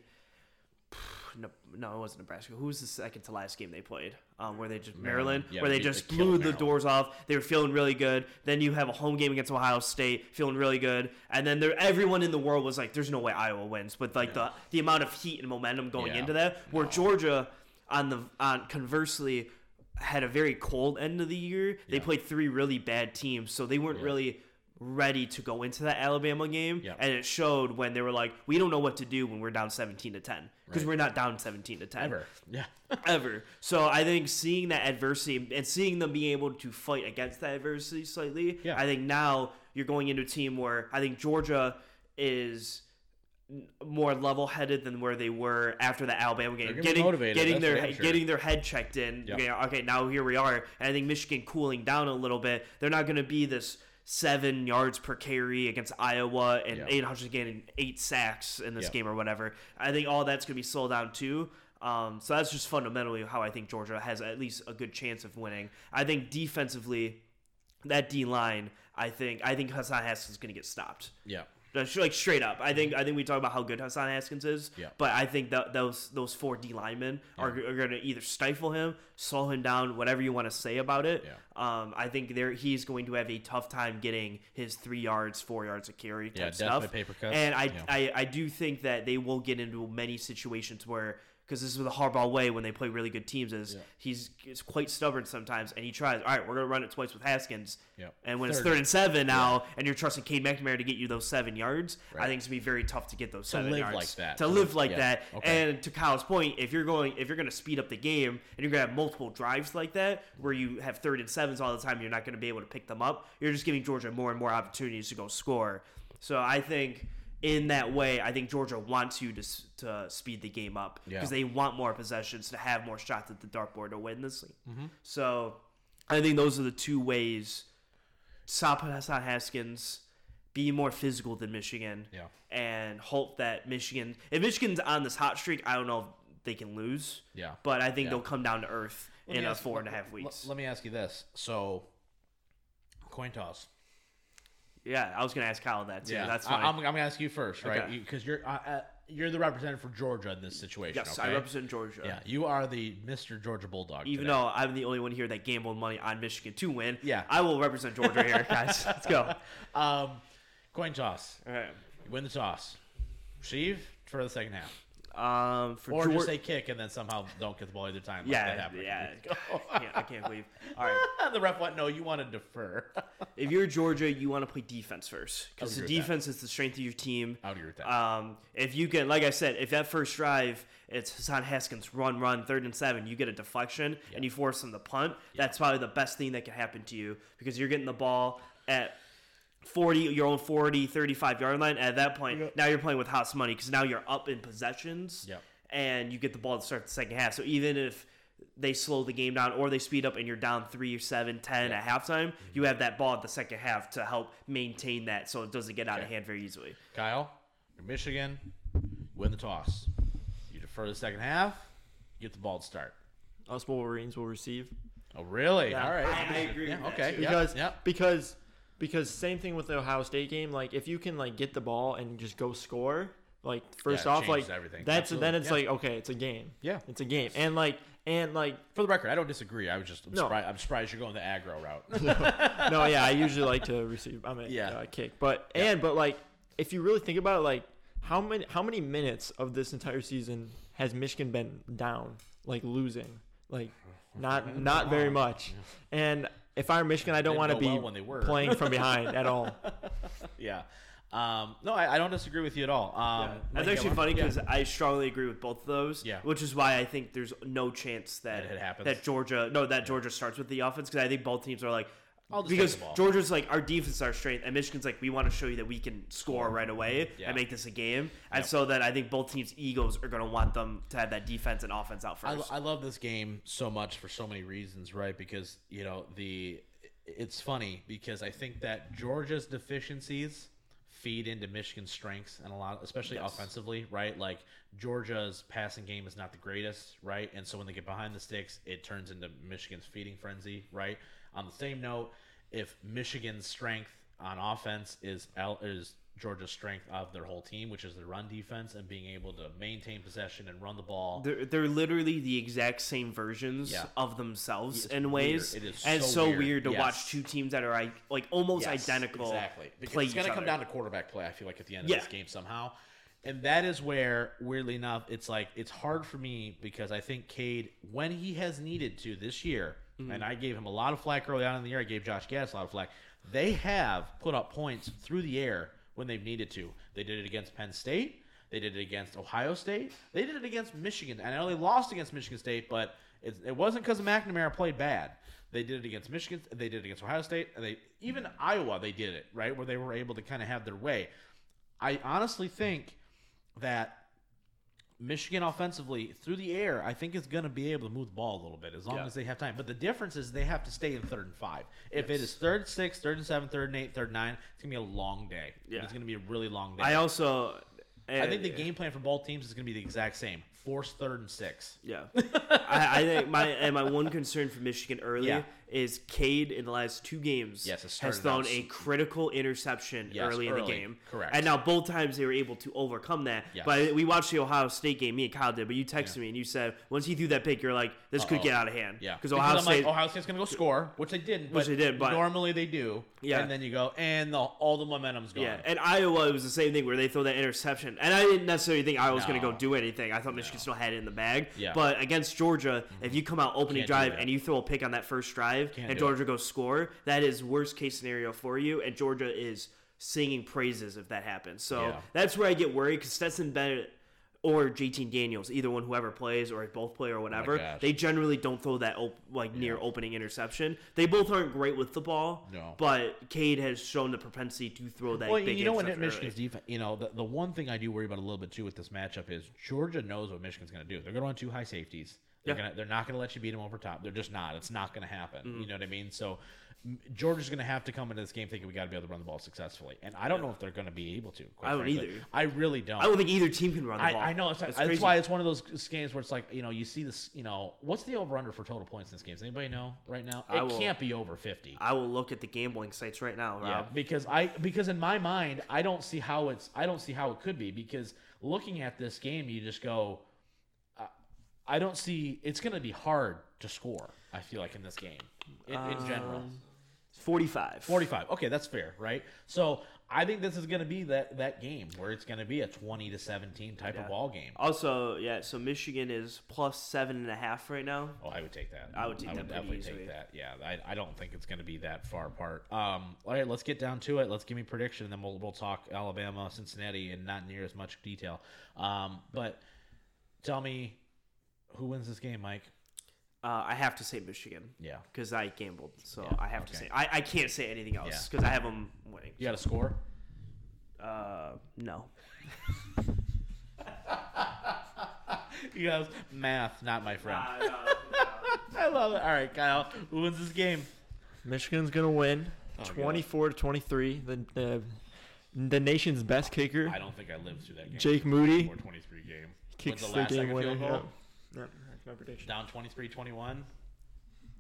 No, no, it wasn't Nebraska. Who was the second to last game they played? Um, where they just Maryland, Maryland. Yeah, where they they- just they blew the doors off. They were feeling really good. Then you have a home game against Ohio State, feeling really good. And then there, everyone in the world was like, "There's no way Iowa wins." But like the the amount of heat and momentum going Yeah. into that, where Georgia, on the on conversely, had a very cold end of the year. They Yeah. played three really bad teams, so they weren't Yeah. really ready to go into that Alabama game, Yeah. and it showed when they were like, "We don't know what to do when we're down 17 to 10 because Right. we're not down 17 to 10 Ever. Yeah. ever. So I think seeing that adversity and seeing them being able to fight against that adversity slightly, Yeah. I think now you're going into a team where I think Georgia is more level-headed than where they were after the Alabama game. They're gonna be Getting motivated, getting that's their sure. getting their head checked in. Yep. Okay, okay, now here we are. And I think Michigan cooling down a little bit. They're not going to be this seven yards per carry against Iowa and Yeah. eight hundred getting eight sacks in this Yeah. game or whatever. I think all that's going to be slowed down too. Um, so that's just fundamentally how I think Georgia has at least a good chance of winning. I think defensively, that D line, I think I think Hassan Haskins is going to get stopped. Yeah. Like straight up, I think I think we talk about how good Hassan Haskins is, Yeah. but I think that those those four D linemen are, are going to either stifle him, slow him down, whatever you want to say about it. Yeah. Um, I think there he's going to have a tough time getting his three yards, four yards of carry type Yeah, stuff. paper cuts. And I, Yeah. I I do think that they will get into many situations where because this is the Harbaugh way when they play really good teams is Yeah. he's, he's quite stubborn sometimes and he tries all right we're gonna run it twice with Haskins Yep. and when it's Third. third and seven now and you're trusting Cade McNamara to get you those seven yards Right. I think it's gonna be very tough to get those seven live yards like that. to To live live- like yeah. that Okay. and to Kyle's point if you're going if you're gonna speed up the game and you're gonna have multiple drives like that where you have third and sevens all the time you're not gonna be able to pick them up you're just giving Georgia more and more opportunities to go score so I think in that way, I think Georgia wants you to, to speed the game up Yeah. because they want more possessions to have more shots at the dartboard to win this league. Mm-hmm. So I think those are the two ways. Stop Haskins, be more physical than Michigan, Yeah. and hope that Michigan, if Michigan's on this hot streak, I don't know if they can lose, Yeah. but I think Yeah. they'll come down to earth Let in a ask- four and a let- weeks. Let me ask you this. So, coin toss. Yeah, I was gonna ask Kyle that too. That's fine. I'm, I'm gonna ask you first, right? Okay. Because you're uh, uh, you're the representative for Georgia in this situation. yes, okay? I represent Georgia. Yeah, you are the Mr. Georgia Bulldog. Even today. though I'm the only one here that gambled money on Michigan to win, Yeah. I will represent Georgia here, guys. Let's go. um, coin toss. All right. You win the toss. Receive for the second half, Um, for or Geor- just say kick and then somehow don't get the ball either time. Like yeah, that yeah. I can't, I can't believe. All right. the ref went, no, you want to defer. If you're Georgia, you want to play defense first because the agree with that. defense is the strength of your team. I would agree with that. Um, if you can, like I said, if that first drive it's Hassan Haskins run, run, third and seven, you get a deflection and you force them to punt. That's probably the best thing that can happen to you because you're getting the ball at 40, your own 40, 35 yard line. At that point, now you're playing with house money because now you're up in possessions Yep. and you get the ball to start the second half. So even if they slow the game down or they speed up and you're down three or seven, ten at halftime, Mm-hmm. you have that ball at the second half to help maintain that so it doesn't get out of hand very easily. Kyle, you're Michigan, win the toss. You defer the second half, get the ball to start. Us Wolverines will receive Oh, really? Yeah, All right. I- I agree Yeah, with that, okay. too. Because yep. because because same thing with the Ohio State game. Like if you can like get the ball and just go score, like first it off, like everything. that's Absolutely. then it's Yeah. like okay, it's a game. Yeah. it's a game, and like and like For the record, I don't disagree. I was just I'm, No. surprised, I'm surprised you're going the aggro route. no, yeah, I usually like to receive. I mean, Yeah. uh, kick, but Yeah. and but like if you really think about it, like how many how many minutes of this entire season has Michigan been down, like losing, like not not very much, and. If I'm Michigan, I don't want to be well when they were. playing from behind at all. yeah. Um, no, I, I don't disagree with you at all. Um, That's yeah, actually one- funny yeah. because I strongly agree with both of those. Yeah. Which is why I think there's no chance that That that Georgia no that Georgia starts with the offense because I think both teams are like I'll just because take the ball. Georgia's like our defense is our strength and Michigan's like we want to show you that we can score right away Yeah. and make this a game and Yep. so that I think both teams' egos are going to want them to have that defense and offense out I, first. I love this game so much for so many reasons, right? Because you know the it's funny because I think that Georgia's deficiencies feed into Michigan's strengths and a lot, especially Yes. offensively, right? Like Georgia's passing game is not the greatest, right? And so when they get behind the sticks, it turns into Michigan's feeding frenzy, right? On the same note, if Michigan's strength on offense is L, is Georgia's strength of their whole team, which is the run defense and being able to maintain possession and run the ball. They're, they're literally the exact same versions Yeah. of themselves It's in ways. weird. It is and it's so so weird. weird, to Yes. watch two teams that are like, like almost Yes, identical Exactly. Because play it's going to come down to quarterback play, I feel like, at the end of Yeah. this game somehow. And that is where, weirdly enough, it's like, it's hard for me because I think Cade, when he has needed to this year, Mm. and I gave him a lot of flack early on in the year. I gave Josh Gattis a lot of flack. They have put up points through the air when they've needed to. They did it against Penn State. They did it against Ohio State. They did it against Michigan. And I know they lost against Michigan State, but it, it wasn't because McNamara played bad. They did it against Michigan. They did it against Ohio State. And they even Iowa. They did it right where they were able to kind of have their way. I honestly think that Michigan offensively through the air, I think is going to be able to move the ball a little bit as long Yeah. as they have time. But the difference is they have to stay in third and five. If it is third and six, third and seven, third and eight, third and nine, it's going to be a long day. Yeah. It's going to be a really long day. I also. I think the eh, game plan for both teams is going to be the exact same. Force third and six. Yeah, I, I think my and my one concern for Michigan early Yeah. Is Cade in the last two games Yes, has thrown a critical interception Yes, early in the game. Correct. And now both times they were able to overcome that. Yes. But we watched the Ohio State game. Me and Kyle did. But you texted Yeah. me and you said once he threw that pick, you're like, this could Uh-oh. get out of hand. Yeah, because Ohio I'm State. like, Ohio State's going to go score, which they didn't. Which but they did, but- normally they do. Yeah. and then you go, and the, all the momentum's gone. Yeah, and Iowa it was the same thing where they throw that interception, and I didn't necessarily think Iowa was going to go do anything. I thought Michigan still had it in the bag. Yeah. Mm-hmm. But against Georgia, if you come out opening drive and you throw a pick on that first drive, Can't and do it. Georgia goes score, that is worst case scenario for you, and Georgia is singing praises if that happens. So Yeah. that's where I get worried because Stetson Bennett. Or JT Daniels, either one, whoever plays, or both play, or whatever. Oh they generally don't throw that op- like near opening interception. They both aren't great with the ball, No. but Cade has shown the propensity to throw that. Well, you know what Michigan's defense. You know, the, the one thing I do worry about a little bit too with this matchup is Georgia knows what Michigan's going to do. They're going to run two high safeties. They're Yeah. gonna. They're not going to let you beat them over top. They're just not. It's not going to happen. Mm-hmm. You know what I mean? So Georgia's going to have to come into this game thinking we got to be able to run the ball successfully, and I don't know if they're going to be able to. Quite I don't frankly. either. I really don't. I don't think either team can run the I, ball. I know. It's, that's, crazy. why it's one of those games where it's like you know you see this. You know what's the over under for total points in this game? Does anybody know right now? I It will- can't be over fifty. I will look at the gambling sites right now, Rob. Yeah, because I because in my mind I don't see how it's I don't see how it could be because looking at this game you just go I don't see it's going to be hard to score. I feel like in this game in, in general. Um, 45. 45. Okay, that's fair, right? So, I think this is going to be that that game where it's going to be a 20 to 17 type Yeah. of ball game. Also, yeah, so Michigan is plus seven and a half right now. Oh, I would take that. I would take that pretty definitely easily. take that. Yeah, I, I don't think it's going to be that far apart. Um, all right, let's get down to it. Let's give me a prediction, and then we'll we'll talk Alabama, Cincinnati, in not near as much detail. Um, but tell me who wins this game, Mike? Uh, I have to say Michigan Yeah, because I gambled, so Yeah, I have to say I, I can't say anything else Yeah. because I have them winning. you got a score. Uh, no. You guys, math, not my friend. No, I love it. All right, Kyle, who wins this game? Michigan's gonna win, Oh, God. 24 to 23. The the, the nation's best kicker, I don't think I lived through that game. Jake Moody, Twenty-three game. kicks Wins the, last game second winner. Field goal? Yeah. That's my prediction. Down 23-21.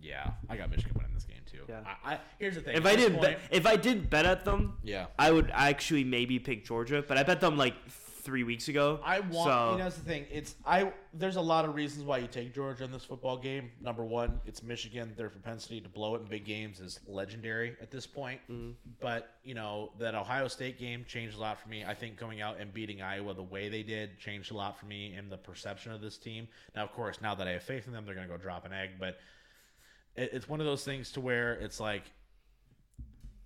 Yeah, I got Michigan winning this game too. Yeah. I, I, here's the thing. if I this did point- bet, if I did bet at them, yeah. I would actually maybe pick Georgia, but I bet them like three weeks ago. I want. So, you know, that's the thing. It's I. There's a lot of reasons why you take Georgia in this football game. Number one, it's Michigan. Their propensity to blow it in big games is legendary at this point. Mm-hmm. But you know that Ohio State game changed a lot for me. I think going out and beating Iowa the way they did changed a lot for me in the perception of this team. Now, of course, now that I have faith in them, they're going to go drop an egg. But it, it's one of those things to where it's like.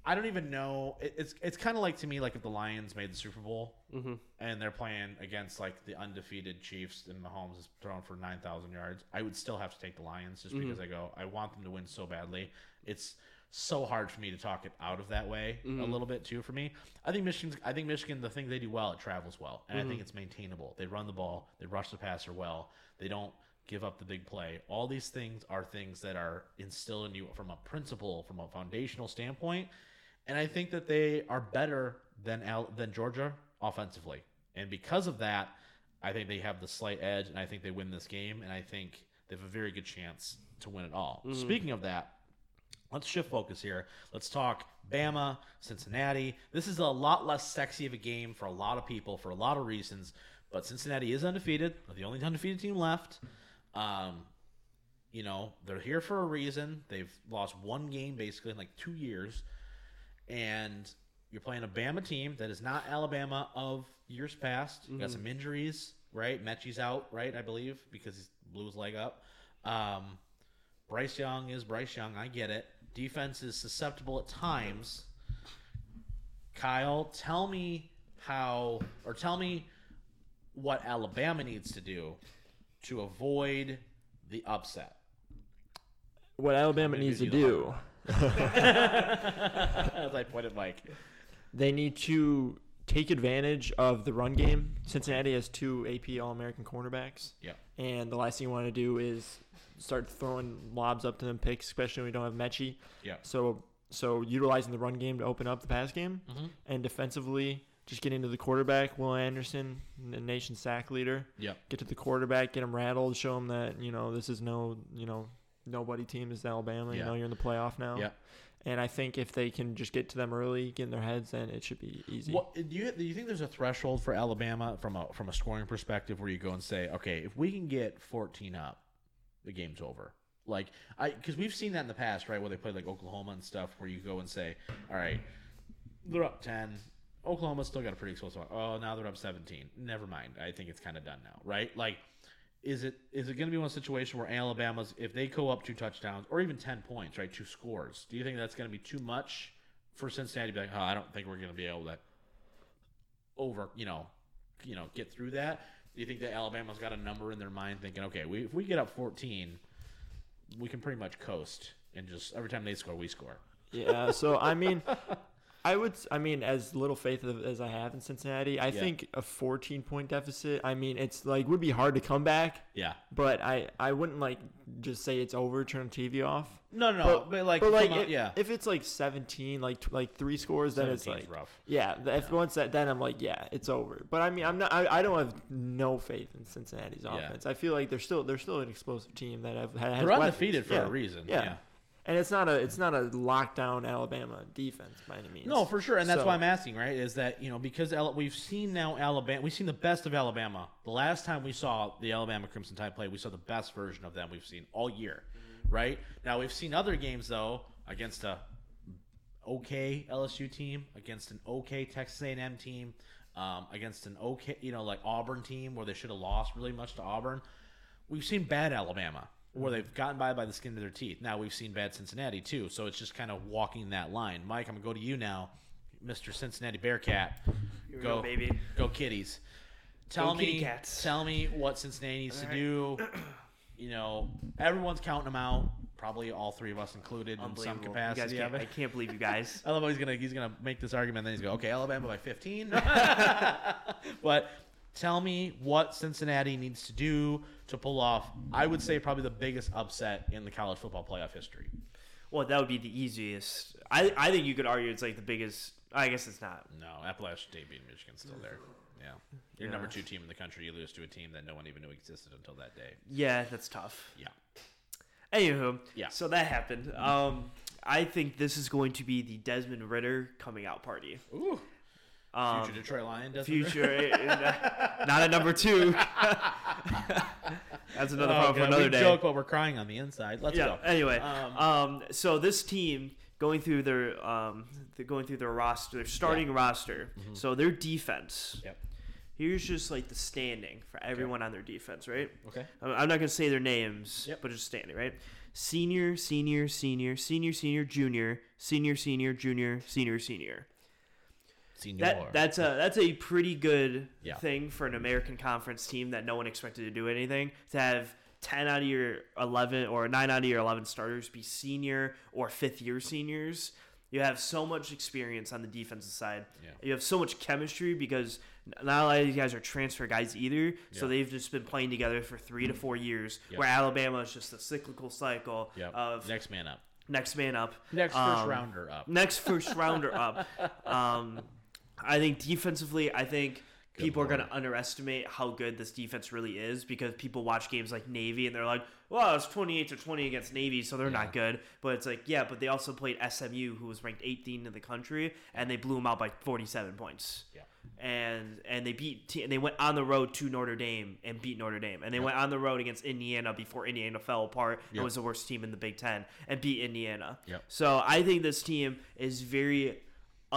I don't even know. It, it's it's kind of like to me like if the Lions made the Super Bowl mhm. and they're playing against like the undefeated Chiefs and Mahomes is thrown for 9,000 yards, I would still have to take the Lions just mm-hmm. because I go, I want them to win so badly. It's so hard for me to talk it out of that way a mm-hmm. little bit too for me. I think Michigan's I think Michigan the thing they do well, it travels well. And I think mm-hmm. it's maintainable. They run the ball, they rush the passer well. They don't give up the big play. All these things are things that are instilled in you from a principle, from a foundational standpoint. And I think that they are better than Al- than Georgia offensively. And because of that, I think they have the slight edge, and I think they win this game. And I think they have a very good chance to win it all. Speaking of that, let's shift focus here. Let's talk Bama, Cincinnati. This is a lot less sexy of a game for a lot of people for a lot of reasons. But Cincinnati is undefeated. They're the only undefeated team left. Um, you know, they're here for a reason. They've lost one game basically in like two years. And you're playing a Bama team that is not Alabama of years past. You got some injuries, right? Metchie's out, right? I believe because he blew his leg up. Um, Bryce Young is Bryce Young. I get it. Defense is susceptible at times. Kyle, tell me how, or tell me what Alabama needs to do to avoid the upset. What Alabama needs to do the do, As I pointed Mike. they need to take advantage of the run game. Cincinnati has two AP All American cornerbacks. Yeah. And the last thing you want to do is start throwing lobs up to them picks, especially when we don't have Metchie. Yeah. So so utilizing the run game to open up the pass game, Mhm. and defensively just get into the quarterback, Will Anderson, the nation sack leader. Yep. Get to the quarterback, get him rattled, show him that you know this is no you know nobody team is Alabama. You know you're in the playoff now. Yeah. And I think if they can just get to them early, get in their heads, then it should be easy. What do you do? You think there's a threshold for Alabama from a from a scoring perspective where you go and say, okay, if we can get 14 up, the game's over. Like I, because we've seen that in the past, right? Where they played like Oklahoma and stuff, where you go and say, all right, they're up 10. Oklahoma's still got a pretty explosive. Oh, now they're up 17. Never mind. I think it's kind of done now, right? Like, is it is it going to be one situation where Alabama's if they go up two touchdowns or even 10 points, right, two scores? Do you think that's going to be too much for Cincinnati to be like, oh, I don't think we're going to be able to over, you know, you know, get through that? Do you think that Alabama's got a number in their mind, thinking, okay, we, if we get up 14, we can pretty much coast and just every time they score, we score. Yeah. So I mean, I would. I mean, as little faith as I have in Cincinnati, I Yeah. think a 14 point deficit. I mean, it's like would be hard to come back, Yeah. but I I wouldn't like just say it's over, turn the TV off. No, no, no. But, like, but like, if, yeah. if it's like 17, like like three scores, then it's like rough. yeah. If once that, then I'm like yeah, it's over. But I mean, I'm not. I, I don't have no faith in Cincinnati's Yeah. offense. I feel like they're still they're still an explosive team that have has They're weapons. undefeated for Yeah. a reason. Yeah. And it's not a it's not a lockdown Alabama defense by any means. No, for sure, and that's So- why I'm asking, right? Is that you know because Al- we've seen now Alabama, we've seen the best of Alabama. The last time we saw the Alabama Crimson Tide play, we saw the best version of them we've seen all year, right? Now we've seen other games though against a okay LSU team, against an okay Texas A&M team, um, against an okay you know like Auburn team where they should have lost really much to Auburn. We've seen bad Alabama where they've gotten by by the skin of their teeth. Now we've seen bad Cincinnati too, so it's just kind of walking that line. Mike, I'm gonna go to you now, Mr. Cincinnati Bearcat. Here Go, go, baby. Go Kitties. Tell Go me, tell me what Cincinnati needs to All right. do. You know, everyone's counting them out. Probably all three of us included in some capacity can't. I can't believe you guys. I love how he's gonna he's gonna make this argument, and then he's going, okay, Alabama by 15. but tell me what Cincinnati needs to do to pull off. I would say probably the biggest upset in the college football playoff history. Well, that would be the easiest. I I think you could argue it's like the biggest. I guess it's not. No, Appalachian State beating Michigan's still there. Yeah, your Yeah. number two team in the country. You lose to a team that no one even knew existed until that day. Yeah, that's tough. Yeah. Anywho, Yeah. So that happened. Um, I think this is going to be the Desmond Ridder coming out party. Ooh. Um, Future Detroit Lion. doesn't future, uh, not at number two. That's another Oh, problem for another we day. joke, but we're crying on the inside. Let's yeah. go. Anyway, Um, um, so this team going through their um, they're going through their roster, their starting roster. So their defense. Yep. Here's just like the standing for everyone on their defense, right? Okay. I'm I'm not gonna say their names, Yep. but just standing, right? Senior, senior, senior, senior, senior, junior, senior, senior, junior, senior, senior. Senior. That that's a that's a pretty good Yeah. thing for an American Conference team that no one expected to do anything. To have ten out of your eleven or nine out of your eleven starters be senior or fifth year seniors. You have so much experience on the defensive side. Yeah. You have so much chemistry because not a lot of these guys are transfer guys either. So they've just been playing together for three to four years. Yep. Where Alabama is just a cyclical cycle Yep. of Next man up. next man up. Next first Um, rounder up. next first rounder up. Um, I think defensively, I think Good people are going to underestimate how good this defense really is because people watch games like Navy and they're like, "Well, it's twenty-eight to twenty against Navy, so they're not good." But it's like, yeah, but they also played SMU, who was ranked 18 in the country, and they blew them out by 47 points. Yeah. And and they beat and they went on the road to Notre Dame and beat Notre Dame, and they went on the road against Indiana before Indiana fell apart and was the worst team in the Big Ten and beat Indiana. Yep. So I think this team is very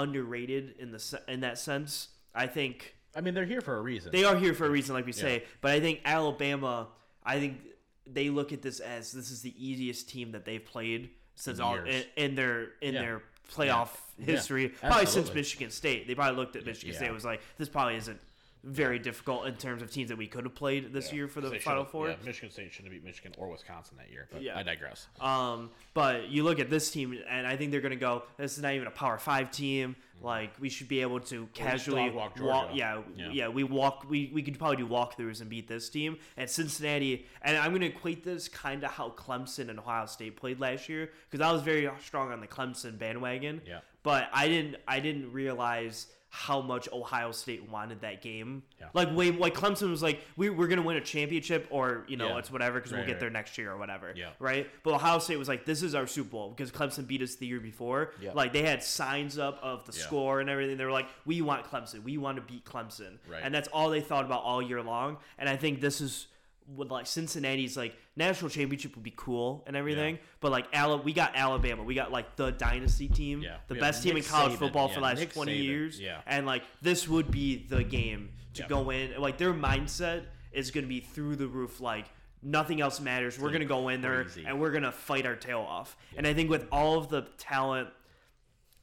underrated in the in that sense. I think I mean, they're here for a reason. they are here for a reason, like we say. But I think Alabama, I think they look at this as this is the easiest team that they've played since In all in, in their in Yeah. their playoff Yeah. history. Yeah, probably since. Michigan State. They probably looked at Michigan State and was like, this probably isn't very difficult in terms of teams that we could have played this year for the Final Four. Yeah, Michigan State shouldn't have beat Michigan or Wisconsin that year, but Yeah. I digress. Um, but you look at this team, and I think they're going to go. This is not even a Power Five team. Like we should be able to casually dog walk Yeah, Yeah. yeah, We walk. We, we could probably do walkthroughs and beat this team. And Cincinnati, and I'm going to equate this kind of how Clemson and Ohio State played last year because I was very strong on the Clemson bandwagon. Yeah. But I didn't. I didn't realize how much Ohio State wanted that game. Yeah. Like way, like Clemson was like, we we're gonna win a championship, or you know, Yeah. it's whatever because Right, we'll get right. there next year or whatever. Yeah. Right. But Ohio State was like, this is our Super Bowl because Clemson beat us the year before. Yeah. Like they had signs up of the score and everything. They were like, we want Clemson. We want to beat Clemson. Right. And that's all they thought about all year long. And I think this is what like Cincinnati's like national championship would be cool and everything. Yeah. But like Ala- we got Alabama. We got like the dynasty team. Yeah. The best got team Nick in college Saban. football for the last Nick 20 Saban. years. Yeah. And like this would be the game to go in. Like their mindset is going to be through the roof. Like nothing else matters. We're going to go in there crazy. and we're going to fight our tail off. And I think with all of the talent.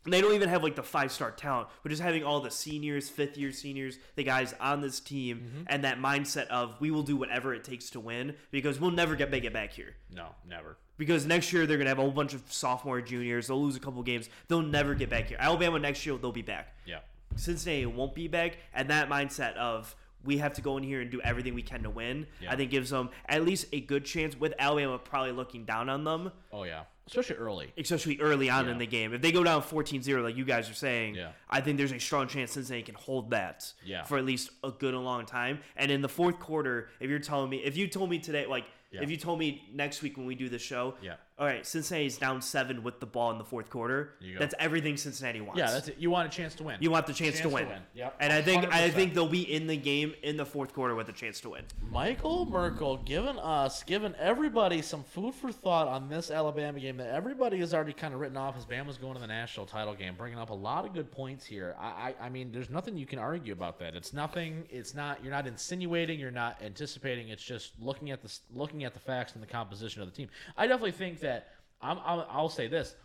They don't even have like the five star talent, but just having all the seniors, fifth year seniors, the guys on this team, Mm-hmm. and that mindset of we will do whatever it takes to win because we'll never get make it back here No, never. because next year they're gonna have a whole bunch of sophomore juniors. They'll lose a couple games. They'll never get back here. Alabama next year they'll be back. Yeah. Cincinnati won't be back, and that mindset of we have to go in here and do everything we can to win, Yeah. I think gives them at least a good chance. With Alabama probably looking down on them, Oh yeah. Especially early. especially early on Yeah. in the game. If they go down 14-0 like you guys are saying, Yeah. I think there's a strong chance Cincinnati can hold that Yeah. for at least a good and long time. And in the fourth quarter, if you're telling me, if you told me today, like if you told me next week when we do the show, Yeah. All right, Cincinnati's down seven with the ball in the fourth quarter. That's everything Cincinnati wants. Yeah, that's it. You want a chance to win. You want the chance, to, win. Yep. And I think I think they'll be in the game in the fourth quarter with a chance to win. Michael Merkel giving us, giving everybody some food for thought on this Alabama game that everybody has already kind of written off as Bama's going to the national title game, bringing up a lot of good points here. I, I, I mean, there's nothing you can argue about that. It's nothing. It's not. You're not insinuating. You're not anticipating. It's just looking at the looking at the facts and the composition of the team. I definitely think that. I'm, I'll, I'll say this,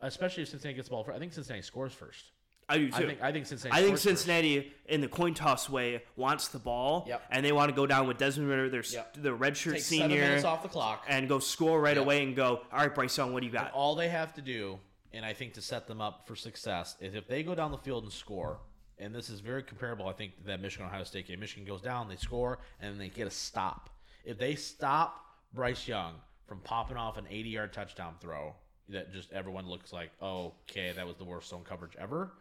especially if Cincinnati gets the ball first. I think Cincinnati scores first. I do too. I think I think Cincinnati. I think scores first. Cincinnati, in the coin toss way, wants the ball, Yep. and they want to go down with Desmond Ridder, their Yep. their redshirt Take seven senior, minutes off the clock. and go score right Yep. away and go. All right, Bryce Young, what do you got? all they have to do, and I think to set them up for success, is if they go down the field and score, and this is very comparable, I think, to that Michigan Ohio State game. Michigan goes down, they score, and they get a stop. If they stop Bryce Young from popping off an 80 yard touchdown throw that just everyone looks like, oh, okay, that was the worst zone coverage ever,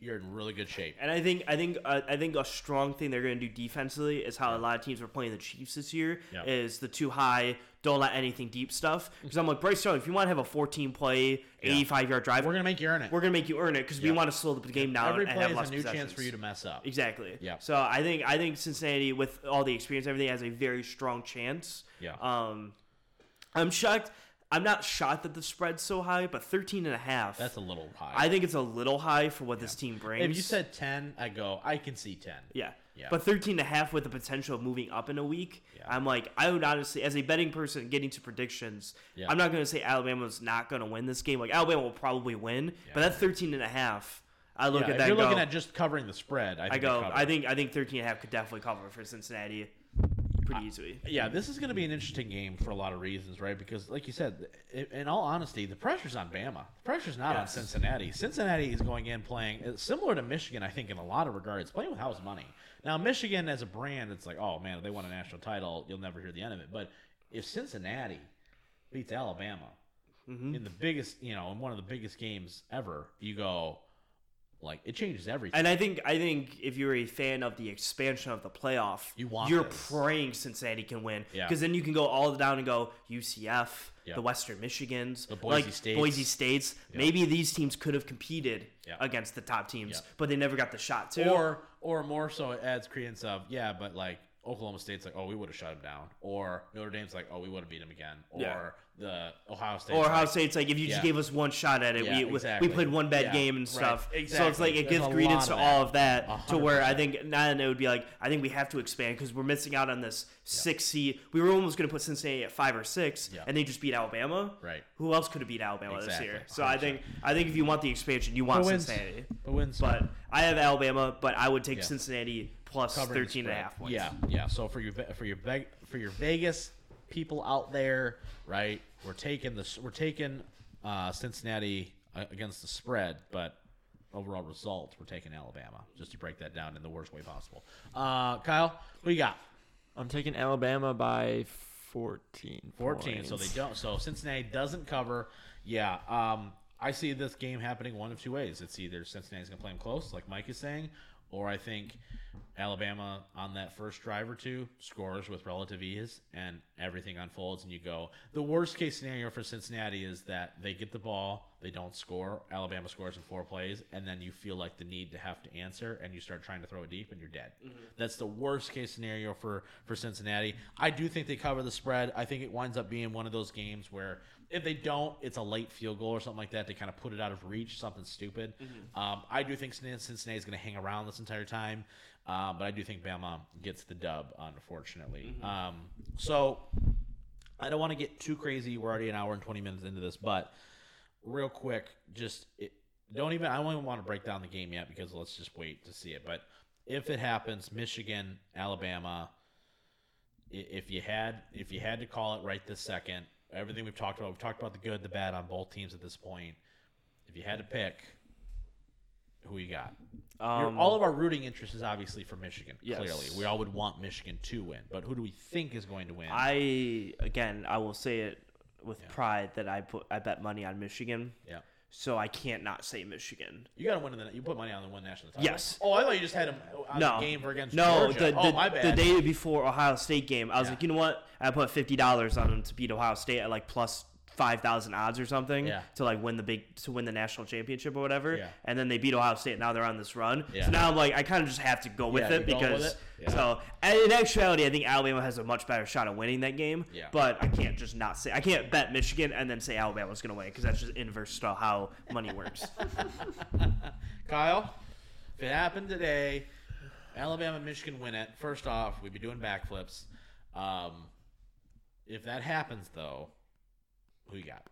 you're in really good shape. And I think I think uh, I think a strong thing they're going to do defensively is how a lot of teams were playing the Chiefs this year Yeah. is the too high, don't let anything deep stuff. Because I'm like Bryce Young, if you want to have a 14 play, 85 yard drive, We're going to make you earn it. we're gonna make you earn it because we want to slow the game down Every and play have is less a new chance for you to mess up. Exactly. Yeah. So I think I think Cincinnati, with all the experience, everything, has a very strong chance. Yeah. Um, I'm shocked. I'm not shocked that the spread's so high, but 13 and a half. That's a little high. I think it's a little high for what this team brings. if you said 10, I go, I can see 10. yeah. Yeah. But 13 and a half with the potential of moving up in a week. Yeah. I'm like, I would honestly, as a betting person getting to predictions, Yeah. I'm not going to say Alabama's not going to win this game. Like, Alabama will probably win, but Yeah. that 13 and a half, I look Yeah, at if that you're go, looking at just covering the spread, I, think I go. I think I think 13 and a half could definitely cover for Cincinnati pretty easily. Yeah, this is going to be an interesting game for a lot of reasons, right? Because, like you said, in all honesty, the pressure's on Bama. The pressure's not on Cincinnati. Cincinnati is going in playing similar to Michigan, I think, in a lot of regards, playing with house money. Now, Michigan as a brand, it's like, oh man, if they won a national title, you'll never hear the end of it. But if Cincinnati beats Alabama Mm-hmm. in the biggest, you know, in one of the biggest games ever, you go, like, it changes everything. And I think I think if you're a fan of the expansion of the playoff, You want you're this. praying Cincinnati can win Yeah. because then you can go all the down and go UCF, Yeah. the Western Michigans, The Boise like States. Boise States. Maybe these teams could have competed Yeah. against the top teams, Yeah. but they never got the shot to. or or more so it adds credence of yeah but like Oklahoma State's like, oh, we would have shut him down, or Notre Dame's like, oh, we would have beat him again, or Yeah. The Ohio State, Or Ohio State's like if you just gave us one shot at it, Yeah, we, exactly. we played one bad Yeah, game and right. stuff. So it's like it There's gives credence to of all of that. A To where I percent. think then it would be like I think we have to expand because we're missing out on this six seed. We were almost going to put Cincinnati at five or six, Yeah. and they just beat Alabama. Right. Who else could have beat Alabama Exactly. this year? So I 100%. think I think if you want the expansion, you want Who? Cincinnati. Who wins? But I have Alabama, but I would take Yeah. Cincinnati plus covering 13 and a half points. Yeah, yeah. So for your for your for your Vegas people out there, right? We're taking this. We're taking uh, Cincinnati uh, against the spread, but overall result, we're taking Alabama. Just to break that down in the worst way possible. Uh, Kyle, what you got? I'm taking Alabama by 14. 14. So they don't. So Cincinnati doesn't cover. Yeah. Um, I see this game happening one of two ways. It's either Cincinnati's going to play them close, like Mike is saying, or I think Alabama on that first drive or two scores with relative ease and everything unfolds and you go. The worst case scenario for Cincinnati is that they get the ball, they don't score, Alabama scores in four plays, and then you feel like the need to have to answer and you start trying to throw it deep and you're dead. Mm-hmm. That's the worst case scenario for for Cincinnati. I do think they cover the spread. I think it winds up being one of those games where if they don't, it's a late field goal or something like that to kind of put it out of reach, something stupid. Um, I do think Cincinnati is going to hang around this entire time, um, but I do think Bama gets the dub, unfortunately. Um, so I don't want to get too crazy. We're already an hour and 20 minutes into this, but real quick, just it, don't even, I don't even want to break down the game yet because let's just wait to see it. But if it happens, Michigan, Alabama, if you had if you had to call it right this second, everything we've talked about, we've talked about the good, the bad on both teams at this point. If you had to pick, who you got? Um, all of our rooting interest is obviously for Michigan. Yes. Clearly, we all would want Michigan to win, but who do we think is going to win? I again, I will say it with pride that I put I bet money on Michigan, yeah, so I can't not say Michigan. you got to win. In the, you put money on the one national title. Yes. Oh, I thought you just had him on No, the game for against no, Georgia. the oh, the, my the day before Ohio State game, I was Yeah. like, you know what? I put fifty dollars on them to beat Ohio State at like plus five thousand odds or something Yeah. to like win the big to win the national championship or whatever. Yeah. And then they beat Ohio State. Now they're on this run. Yeah. So now I'm like, I kind of just have to go with it you're with because. it? So in actuality, I think Alabama has a much better shot at winning that game. Yeah. But I can't just not say I can't bet Michigan and then say Alabama's going to win because that's just inverse to how money works. Kyle, if it happened today, Alabama and Michigan win it. First off, we'd be doing backflips. Um, if that happens, though, who you got?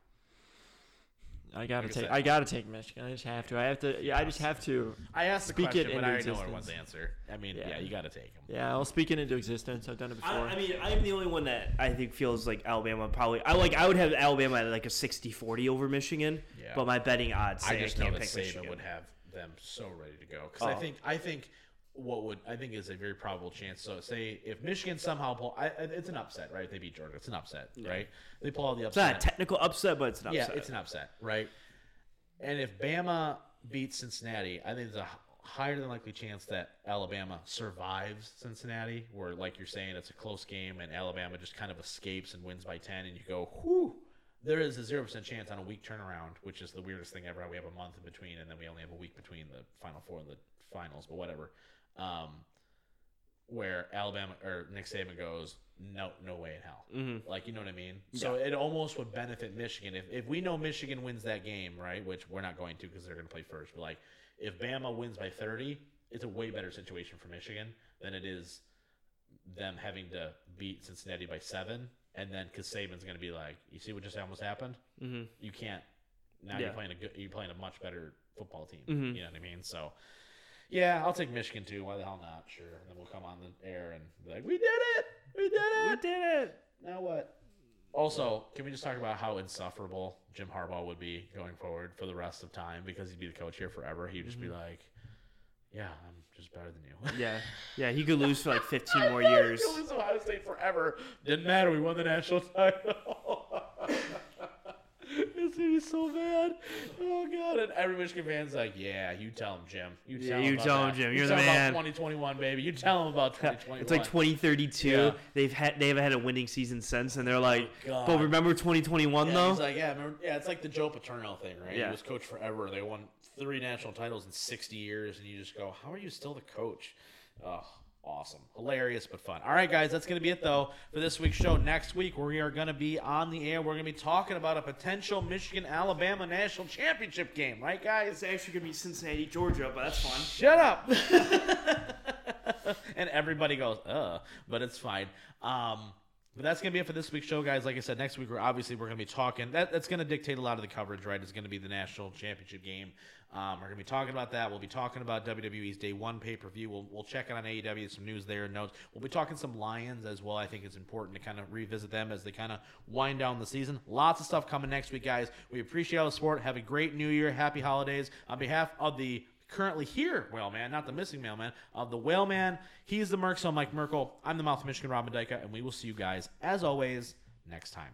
I gotta Like I take. said- I gotta take Michigan. I just have to. I have to. Yeah, I just have to. I asked the Speak it question, but into I already know existence. everyone's answer. I mean, yeah, Yeah. you got to take them. Yeah, I'll speak it into existence. I've done it before. I, I mean, I'm the only one that I think feels like Alabama probably. I like. I would have Alabama at like a 60-40 over Michigan. Yeah. But my betting odds say I I, just know can't that Saban Michigan. would have them so ready to go because I Oh. think I think what would I think is a very probable chance. So say if Michigan somehow pull, I, I- it's an upset, right? They beat Georgia. It's an upset, right? They pull out the upset. It's not upset. a technical upset, but it's an upset. Yeah, upset. it's an upset, right? And if Bama beats Cincinnati, I think there's a higher than likely chance that Alabama survives Cincinnati, where, like you're saying, it's a close game and Alabama just kind of escapes and wins by 10, and you go, whew. There is a 0% chance on a week turnaround, which is the weirdest thing ever. We have a month in between, and then we only have a week between the Final Four and the finals, but whatever. Um, where Alabama or Nick Saban goes, no, no way in hell. Mhm. Like you know what I mean? So it almost would benefit Michigan if, if we know Michigan wins that game, right? Which we're not going to because they're going to play first. But like if Bama wins by thirty, it's a way better situation for Michigan than it is them having to beat Cincinnati by seven, and then because Saban's going to be like, you see what just almost happened? Mhm. You can't. Now you're playing a good. You're playing a much better football team. Mhm. You know what I mean? So. Yeah, I'll take Michigan too. Why the hell not? Sure. And then we'll come on the air and be like, "We did it! We did it! We did it. Now what? Also, can we just talk about how insufferable Jim Harbaugh would be going forward for the rest of time because he'd be the coach here forever? He'd just be mm-hmm. like, "Yeah, I'm just better than you." Yeah, yeah. He could lose for like 15 more years. lose Ohio State forever. Didn't matter. We won the national title. It's gonna be so bad. Oh god! And every Michigan fan's like, "Yeah, you tell him, Jim. You tell Yeah, him. you about tell him, Jim. You You're the tell him man." About 2021, baby. You tell him about 2021. It's like 2032. Yeah. They've had they haven't had a winning season since, and they're oh, like, God. but remember 2021 Yeah, though. he's like, yeah, remember, yeah, it's like the Joe Paterno thing, right? Yeah. He was coach forever. They won three national titles in 60 years, and you just go, how are you still the coach? Oh, awesome. Hilarious, but fun. All right, guys, that's going to be it, though, for this week's show. Next week, we are going to be on the air. We're going to be talking about a potential Michigan Alabama national championship game, right, guys? It's actually gonna be Cincinnati, Georgia, but that's fun. Shut up. and everybody goes, uh, but it's fine. Um, but that's gonna be it for this week's show, guys. Like I said, next week we're obviously we're gonna be talking. That, that's gonna dictate a lot of the coverage, right? It's gonna be the national championship game. Um, we're gonna be talking about that. We'll be talking about WWE's Day One pay per view. We'll we'll check in on AEW, some news there, notes. We'll be talking some Lions as well. I think it's important to kind of revisit them as they kind of wind down the season. Lots of stuff coming next week, guys. We appreciate all the support. Have a great New Year. Happy holidays. On behalf of the currently here Whaleman, not the missing mailman, of the Whaleman. He's the Merc, so Mike Merkel. I'm the Mouth of Michigan, Robin Dyka, and we will see you guys, as always, next time.